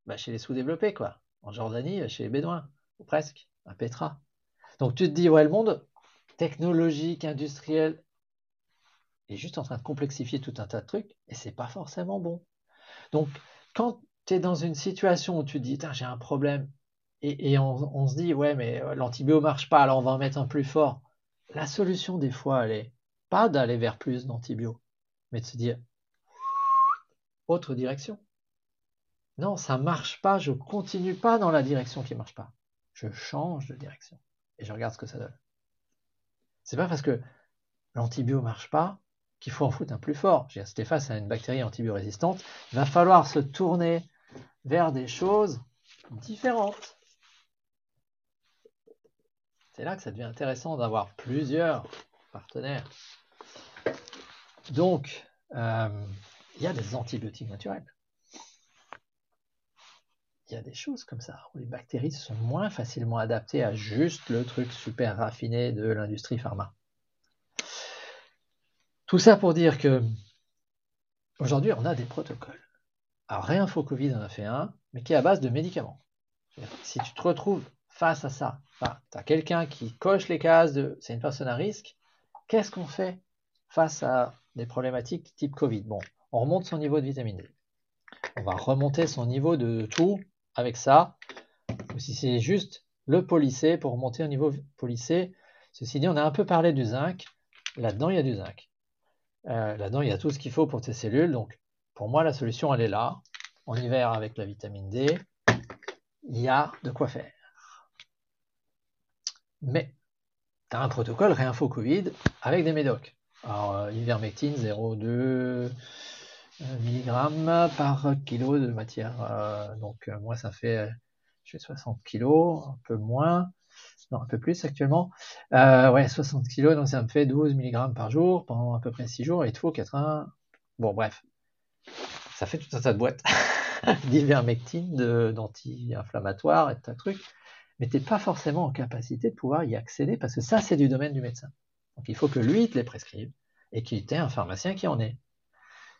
bah, chez les sous-développés, quoi. En Jordanie, chez les Bédouins, ou presque, à Petra. Donc tu te dis, ouais, le monde technologique, industriel, est juste en train de complexifier tout un tas de trucs, et c'est pas forcément bon. Donc, quand tu es dans une situation où tu te dis, j'ai un problème, et, on, se dit, ouais, mais l'antibio marche pas, alors on va en mettre un plus fort. La solution, des fois, elle est pas d'aller vers plus d'antibio, mais de se dire, autre direction. Non, ça marche pas, je continue pas dans la direction qui marche pas. Je change de direction et je regarde ce que ça donne. C'est pas parce que l'antibio marche pas qu'il faut en foutre un plus fort. Tu face à une bactérie antibiorésistante, il va falloir se tourner vers des choses différentes. C'est là que ça devient intéressant d'avoir plusieurs partenaires. Donc, euh, il y a des antibiotiques naturels il y a des choses comme ça, où les bactéries sont moins facilement adaptées à juste le truc super raffiné de l'industrie pharma. Tout ça pour dire que aujourd'hui, on a des protocoles. Alors, Réinfo Covid en a fait un, mais qui est à base de médicaments. Si tu te retrouves face à ça, tu as quelqu'un qui coche les cases de c'est une personne à risque, qu'est-ce qu'on fait face à des problématiques type Covid? Bon, on remonte son niveau de vitamine D. On va remonter son niveau de tout avec ça, ou si c'est juste le polissé pour monter au niveau polissé. Ceci dit, on a un peu parlé du zinc. Là-dedans, il y a du zinc. Euh, là-dedans, il y a tout ce qu'il faut pour tes cellules. Donc, pour moi, la solution, elle est là. En hiver, avec la vitamine D, il y a de quoi faire. Mais, tu as un protocole réinfo Covid avec des médocs. Alors, euh, ivermectine 0,2 mg par kilo de matière. Euh, donc euh, moi ça fait, je fais 60 kg, un peu moins, non un peu plus actuellement. Euh, ouais 60 kg, donc ça me fait 12 mg par jour pendant à peu près 6 jours. Et il faut 80. Bon bref, ça fait tout un tas de boîtes (laughs) d'ivermectine, d'anti-inflammatoires et tas de trucs, mais tu n'es pas forcément en capacité de pouvoir y accéder parce que ça, c'est du domaine du médecin. Donc il faut que lui te les prescrive et qu'il ait un pharmacien qui en ait.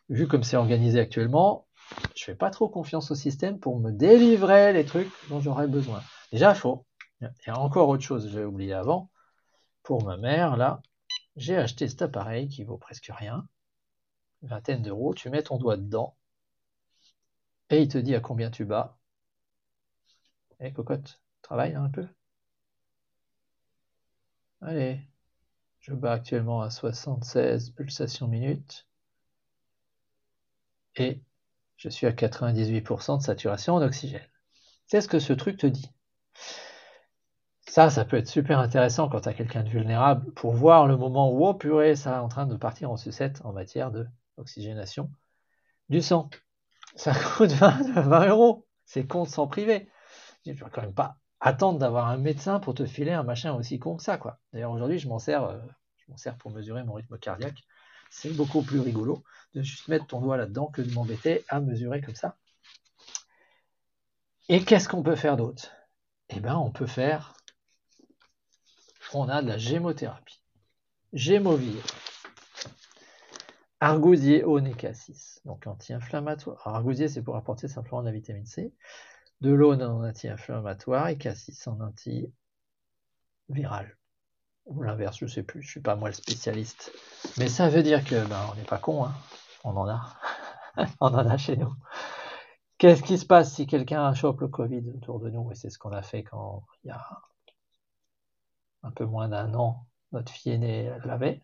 Vu comme c'est organisé actuellement, je fais pas trop confiance au système pour me délivrer les trucs dont j'aurais besoin. Déjà, il faut. Il y a encore autre chose, j'ai oublié avant. Pour ma mère, là, j'ai acheté cet appareil qui vaut presque rien. Vingtaine d'euros. Tu mets ton doigt dedans. Et il te dit à combien tu bats. Eh, cocotte, travaille un peu. Allez, je bats actuellement à 76 pulsations minutes. Et je suis à 98% de saturation en oxygène. C'est ce que ce truc te dit. Ça, ça peut être super intéressant quand tu quelqu'un de vulnérable pour voir le moment où, oh purée, ça est en train de partir en sucette en matière d'oxygénation du sang. Ça (laughs) coûte 20, euros. C'est con de s'en priver. Tu ne vas quand même pas attendre d'avoir un médecin pour te filer un machin aussi con que ça. D'ailleurs, aujourd'hui, je euh, je m'en sers pour mesurer mon rythme cardiaque. C'est beaucoup plus rigolo de juste mettre ton doigt là-dedans que de m'embêter à mesurer comme ça. Et qu'est-ce qu'on peut faire d'autre? Eh bien, on peut faire. On a de la gémothérapie. Gémovir. Argousier onécassis, donc anti-inflammatoire. Argousier, c'est pour apporter simplement de la vitamine C. De l'aune en anti-inflammatoire et cassis en anti-viral ou l'inverse, je ne sais plus, je ne suis pas moi le spécialiste. Mais ça veut dire que ben, on n'est pas con, hein. on en a. (laughs) on en a chez nous. Qu'est-ce qui se passe si quelqu'un chope le Covid autour de nous? Et c'est ce qu'on a fait quand il y a un peu moins d'un an, notre fille aînée l'avait.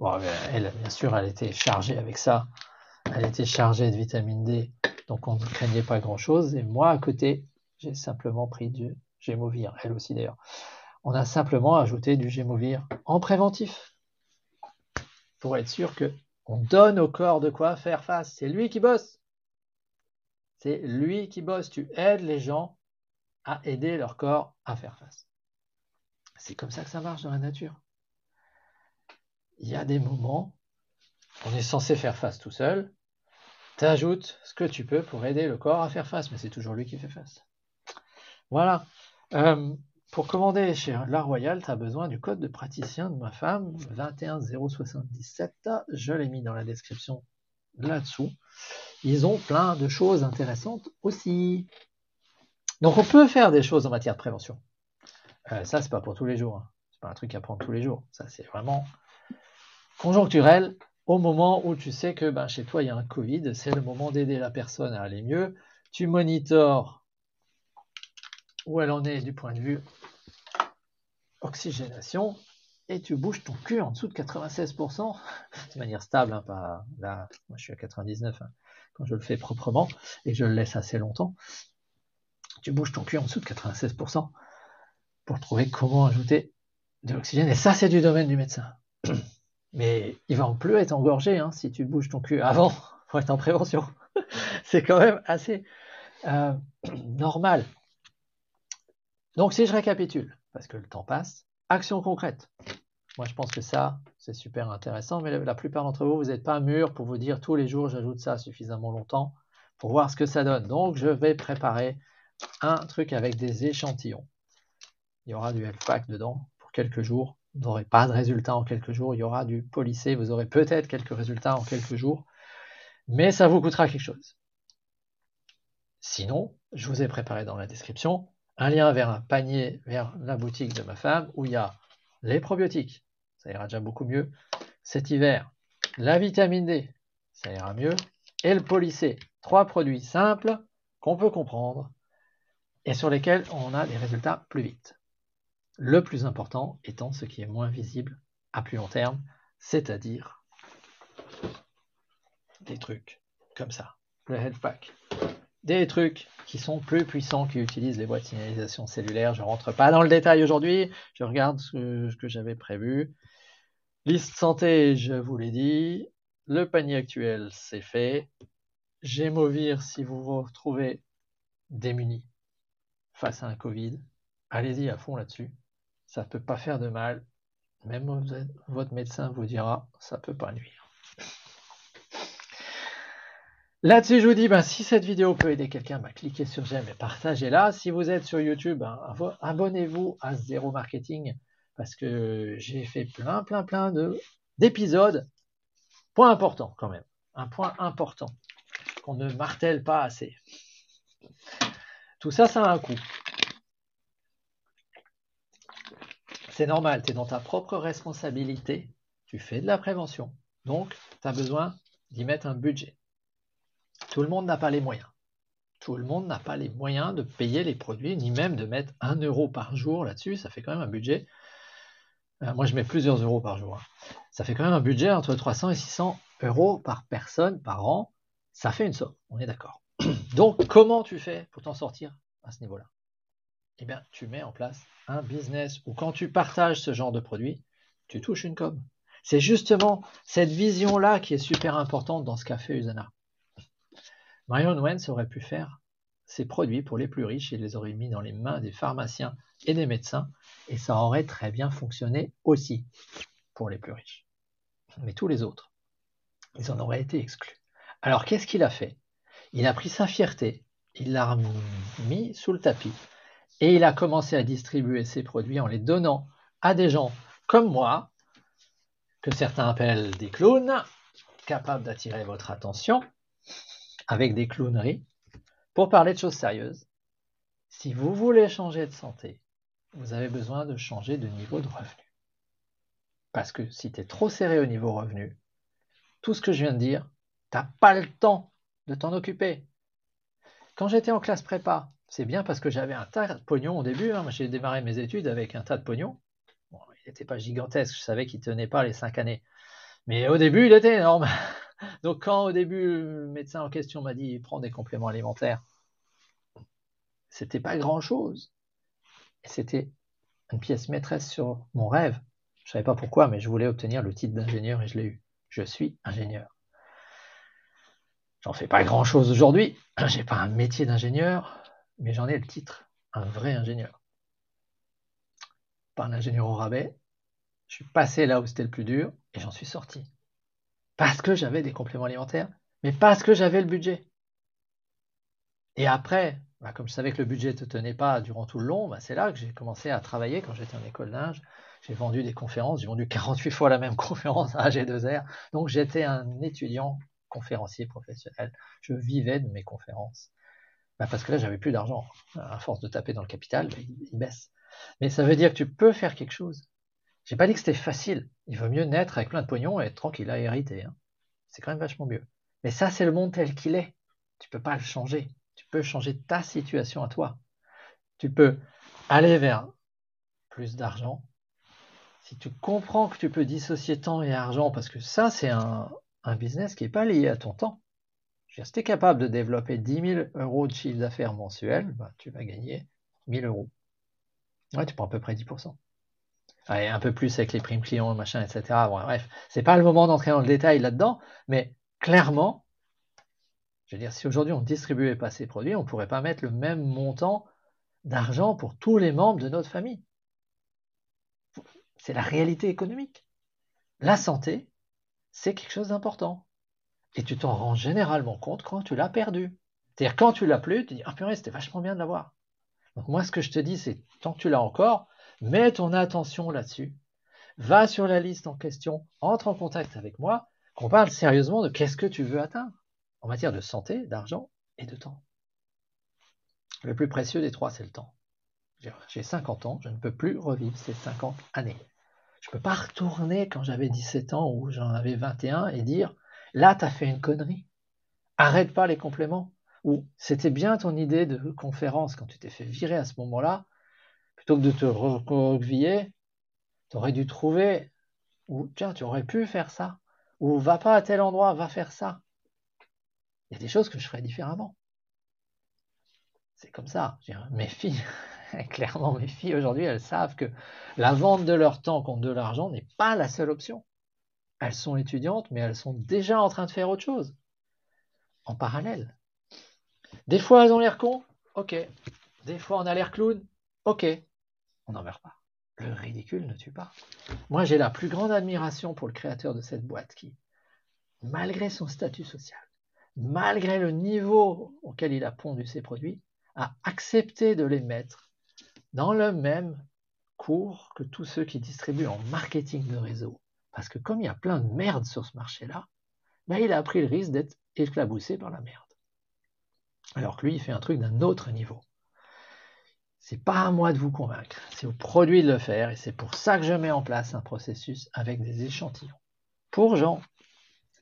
Bon, elle, bien sûr, elle était chargée avec ça. Elle était chargée de vitamine D, donc on ne craignait pas grand-chose. Et moi, à côté, j'ai simplement pris du Gémovir, elle aussi d'ailleurs on a simplement ajouté du gémovir en préventif pour être sûr que on donne au corps de quoi faire face. C'est lui qui bosse. C'est lui qui bosse. Tu aides les gens à aider leur corps à faire face. C'est comme ça que ça marche dans la nature. Il y a des moments, on est censé faire face tout seul. Tu ajoutes ce que tu peux pour aider le corps à faire face, mais c'est toujours lui qui fait face. Voilà. Euh, pour commander chez La Royale, tu as besoin du code de praticien de ma femme, 21077. Je l'ai mis dans la description là-dessous. Ils ont plein de choses intéressantes aussi. Donc on peut faire des choses en matière de prévention. Euh, ça, c'est pas pour tous les jours. Hein. C'est pas un truc à prendre tous les jours. Ça, c'est vraiment conjoncturel. Au moment où tu sais que ben, chez toi, il y a un Covid, c'est le moment d'aider la personne à aller mieux. Tu monitores où elle en est du point de vue oxygénation, et tu bouges ton cul en dessous de 96%, (laughs) de manière stable, hein, là, moi je suis à 99 hein, quand je le fais proprement, et je le laisse assez longtemps, tu bouges ton cul en dessous de 96% pour trouver comment ajouter de l'oxygène, et ça c'est du domaine du médecin. (clears throat) Mais il va en plus être engorgé hein, si tu bouges ton cul avant (laughs) pour être en prévention. (laughs) c'est quand même assez euh, (clears throat) normal. Donc si je récapitule, parce que le temps passe, action concrète. Moi je pense que ça, c'est super intéressant, mais la plupart d'entre vous, vous n'êtes pas mûrs pour vous dire tous les jours j'ajoute ça suffisamment longtemps pour voir ce que ça donne. Donc je vais préparer un truc avec des échantillons. Il y aura du Healthpack dedans pour quelques jours. Vous n'aurez pas de résultats en quelques jours. Il y aura du polissé. Vous aurez peut-être quelques résultats en quelques jours. Mais ça vous coûtera quelque chose. Sinon, je vous ai préparé dans la description un lien vers un panier, vers la boutique de ma femme, où il y a les probiotiques, ça ira déjà beaucoup mieux. Cet hiver, la vitamine D, ça ira mieux. Et le polissé, trois produits simples qu'on peut comprendre et sur lesquels on a des résultats plus vite. Le plus important étant ce qui est moins visible à plus long terme, c'est-à-dire des trucs comme ça. Le Health Pack des trucs qui sont plus puissants qui utilisent les boîtes de signalisation cellulaire. Je ne rentre pas dans le détail aujourd'hui, je regarde ce que j'avais prévu. Liste santé, je vous l'ai dit. Le panier actuel, c'est fait. Gémovir, si vous vous retrouvez démuni face à un Covid, allez-y à fond là-dessus. Ça ne peut pas faire de mal. Même votre médecin vous dira, ça ne peut pas nuire. Là-dessus, je vous dis, ben, si cette vidéo peut aider quelqu'un, ben, cliquez sur j'aime et partagez-la. Si vous êtes sur YouTube, ben, abonnez-vous à Zéro Marketing parce que j'ai fait plein, plein, plein d'épisodes. Point important quand même, un point important qu'on ne martèle pas assez. Tout ça, ça a un coût. C'est normal, tu es dans ta propre responsabilité, tu fais de la prévention, donc tu as besoin d'y mettre un budget. Tout le monde n'a pas les moyens. Tout le monde n'a pas les moyens de payer les produits, ni même de mettre un euro par jour là-dessus. Ça fait quand même un budget. Euh, moi, je mets plusieurs euros par jour. Hein. Ça fait quand même un budget entre 300 et 600 euros par personne par an. Ça fait une somme, on est d'accord. (clears throat) Donc, comment tu fais pour t'en sortir à ce niveau-là? Eh bien, tu mets en place un business où quand tu partages ce genre de produit, tu touches une com. C'est justement cette vision-là qui est super importante dans ce qu'a fait Usana. Marion Wentz aurait pu faire ces produits pour les plus riches et les aurait mis dans les mains des pharmaciens et des médecins, et ça aurait très bien fonctionné aussi pour les plus riches. Mais tous les autres, ils en auraient été exclus. Alors qu'est-ce qu'il a fait? Il a pris sa fierté, il l'a mis sous le tapis, et il a commencé à distribuer ses produits en les donnant à des gens comme moi, que certains appellent des clowns, capables d'attirer votre attention, avec des clowneries, pour parler de choses sérieuses. Si vous voulez changer de santé, vous avez besoin de changer de niveau de revenu. Parce que si tu es trop serré au niveau revenu, tout ce que je viens de dire, tu n'as pas le temps de t'en occuper. Quand j'étais en classe prépa, c'est bien parce que j'avais un tas de pognon au début. Hein. J'ai démarré mes études avec un tas de pognon. Il n'était pas gigantesque, je savais qu'il ne tenait pas les cinq années. Mais au début, il était énorme. (laughs) Donc quand au début le médecin en question m'a dit prends des compléments alimentaires, c'était pas grand chose. C'était une pièce maîtresse sur mon rêve. Je savais pas pourquoi, mais je voulais obtenir le titre d'ingénieur et je l'ai eu. Je suis ingénieur. J'en fais pas grand chose aujourd'hui. (clears throat) J'ai pas un métier d'ingénieur, mais j'en ai le titre, un vrai ingénieur. Pas un ingénieur au rabais. Je suis passé là où c'était le plus dur et j'en suis sorti parce que j'avais des compléments alimentaires, mais parce que j'avais le budget. Et après, bah, comme je savais que le budget ne te tenait pas durant tout le long, bah, c'est là que j'ai commencé à travailler quand j'étais en école d'Inge. J'ai vendu des conférences, j'ai vendu 48 fois la même (laughs) conférence à AG2R. Donc j'étais un étudiant conférencier professionnel. Je vivais de mes conférences. Bah, parce que là, j'avais plus d'argent. À force de taper dans le capital, il baisse. Mais ça veut dire que tu peux faire quelque chose. J'ai pas dit que c'était facile. Il vaut mieux naître avec plein de pognon et être tranquille à hériter. Hein. C'est quand même vachement mieux. Mais ça, c'est le monde tel qu'il est. Tu peux pas le changer. Tu peux changer ta situation à toi. Tu peux aller vers plus d'argent. Si tu comprends que tu peux dissocier temps et argent, parce que ça, c'est un, business qui n'est pas lié à ton temps. Si tu es capable de développer 10 000 euros de chiffre d'affaires mensuel, bah, tu vas gagner 1000 euros. Ouais, tu prends à peu près 10% un peu plus avec les primes clients, machin, etc. Bon, bref, c'est pas le moment d'entrer dans le détail là-dedans, mais clairement, je veux dire, si aujourd'hui on ne distribuait pas ces produits, on ne pourrait pas mettre le même montant d'argent pour tous les membres de notre famille. C'est la réalité économique. La santé, c'est quelque chose d'important. Et tu t'en rends généralement compte quand tu l'as perdu. C'est-à-dire quand tu l'as plus, tu dis Ah purée, c'était vachement bien de l'avoir. Donc moi ce que je te dis, c'est tant que tu l'as encore, Mets ton attention là-dessus. Va sur la liste en question, entre en contact avec moi, qu'on parle sérieusement de qu'est-ce que tu veux atteindre en matière de santé, d'argent et de temps. Le plus précieux des trois, c'est le temps. J'ai 50 ans, je ne peux plus revivre ces 50 années. Je ne peux pas retourner quand j'avais 17 ans ou j'en avais 21 et dire là, tu fait une connerie. Arrête pas les compléments. Ou c'était bien ton idée de conférence quand tu t'es fait virer à ce moment-là, plutôt que de te recroqueviller, tu aurais dû trouver, ou tiens, tu aurais pu faire ça, ou va pas à tel endroit, va faire ça. Il y a des choses que je ferais différemment. C'est comme ça. Mes filles, (laughs) clairement, mes filles aujourd'hui, elles savent que la vente de leur temps contre de l'argent n'est pas la seule option. Elles sont étudiantes, mais elles sont déjà en train de faire autre chose. En parallèle. Des fois, elles ont l'air cons, ok. Des fois, on a l'air clown, ok on n'en meurt pas. Le ridicule ne tue pas. Moi, j'ai la plus grande admiration pour le créateur de cette boîte qui, malgré son statut social, malgré le niveau auquel il a pondu ses produits, a accepté de les mettre dans le même cours que tous ceux qui distribuent en marketing de réseau. Parce que comme il y a plein de merde sur ce marché-là, ben il a pris le risque d'être éclaboussé par la merde. Alors que lui, il fait un truc d'un autre niveau. C'est pas à moi de vous convaincre, c'est au produit de le faire, et c'est pour ça que je mets en place un processus avec des échantillons pour gens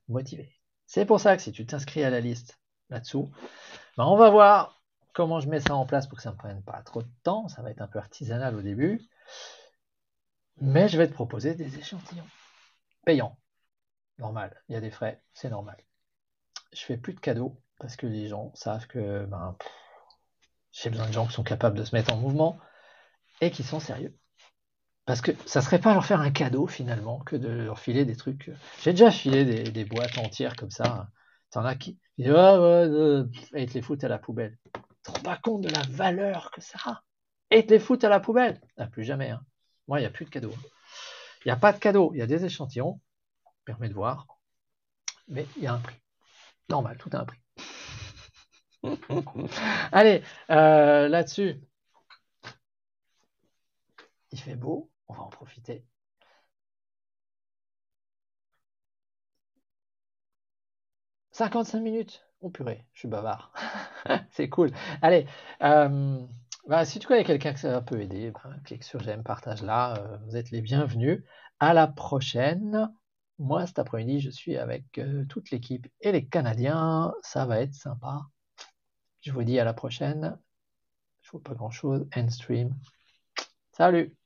motivés. C'est pour ça que si tu t'inscris à la liste là-dessous, ben on va voir comment je mets ça en place pour que ça ne me prenne pas trop de temps. Ça va être un peu artisanal au début, mais je vais te proposer des échantillons payants. Normal, il y a des frais, c'est normal. Je fais plus de cadeaux parce que les gens savent que ben, j'ai besoin de gens qui sont capables de se mettre en mouvement et qui sont sérieux. Parce que ça serait pas leur faire un cadeau finalement que de leur filer des trucs. J'ai déjà filé des, boîtes entières comme ça. T'en as qui disent ouais, ouais, et te les foutent à la poubelle. Tu te rends pas compte de la valeur que ça a. Et te les foutent à la poubelle. Ah, plus jamais. Hein. Moi, il n'y a plus de cadeaux. Il n'y a pas de cadeau. Il y a des échantillons. Permet de voir. Mais il y a un prix. Normal, tout a un prix. (laughs) Allez, euh, là-dessus, il fait beau, on va en profiter. « 55 minutes Oh purée, je suis bavard. (laughs) c'est cool. Allez, euh, bah, si tu connais quelqu'un que ça peut aider, bah, clique sur j'aime, partage là. Euh, vous êtes les bienvenus. À la prochaine. Moi, cet après-midi, je suis avec toute l'équipe et les Canadiens. Ça va être sympa. Je vous dis à la prochaine. Je vois pas grand chose. End stream. Salut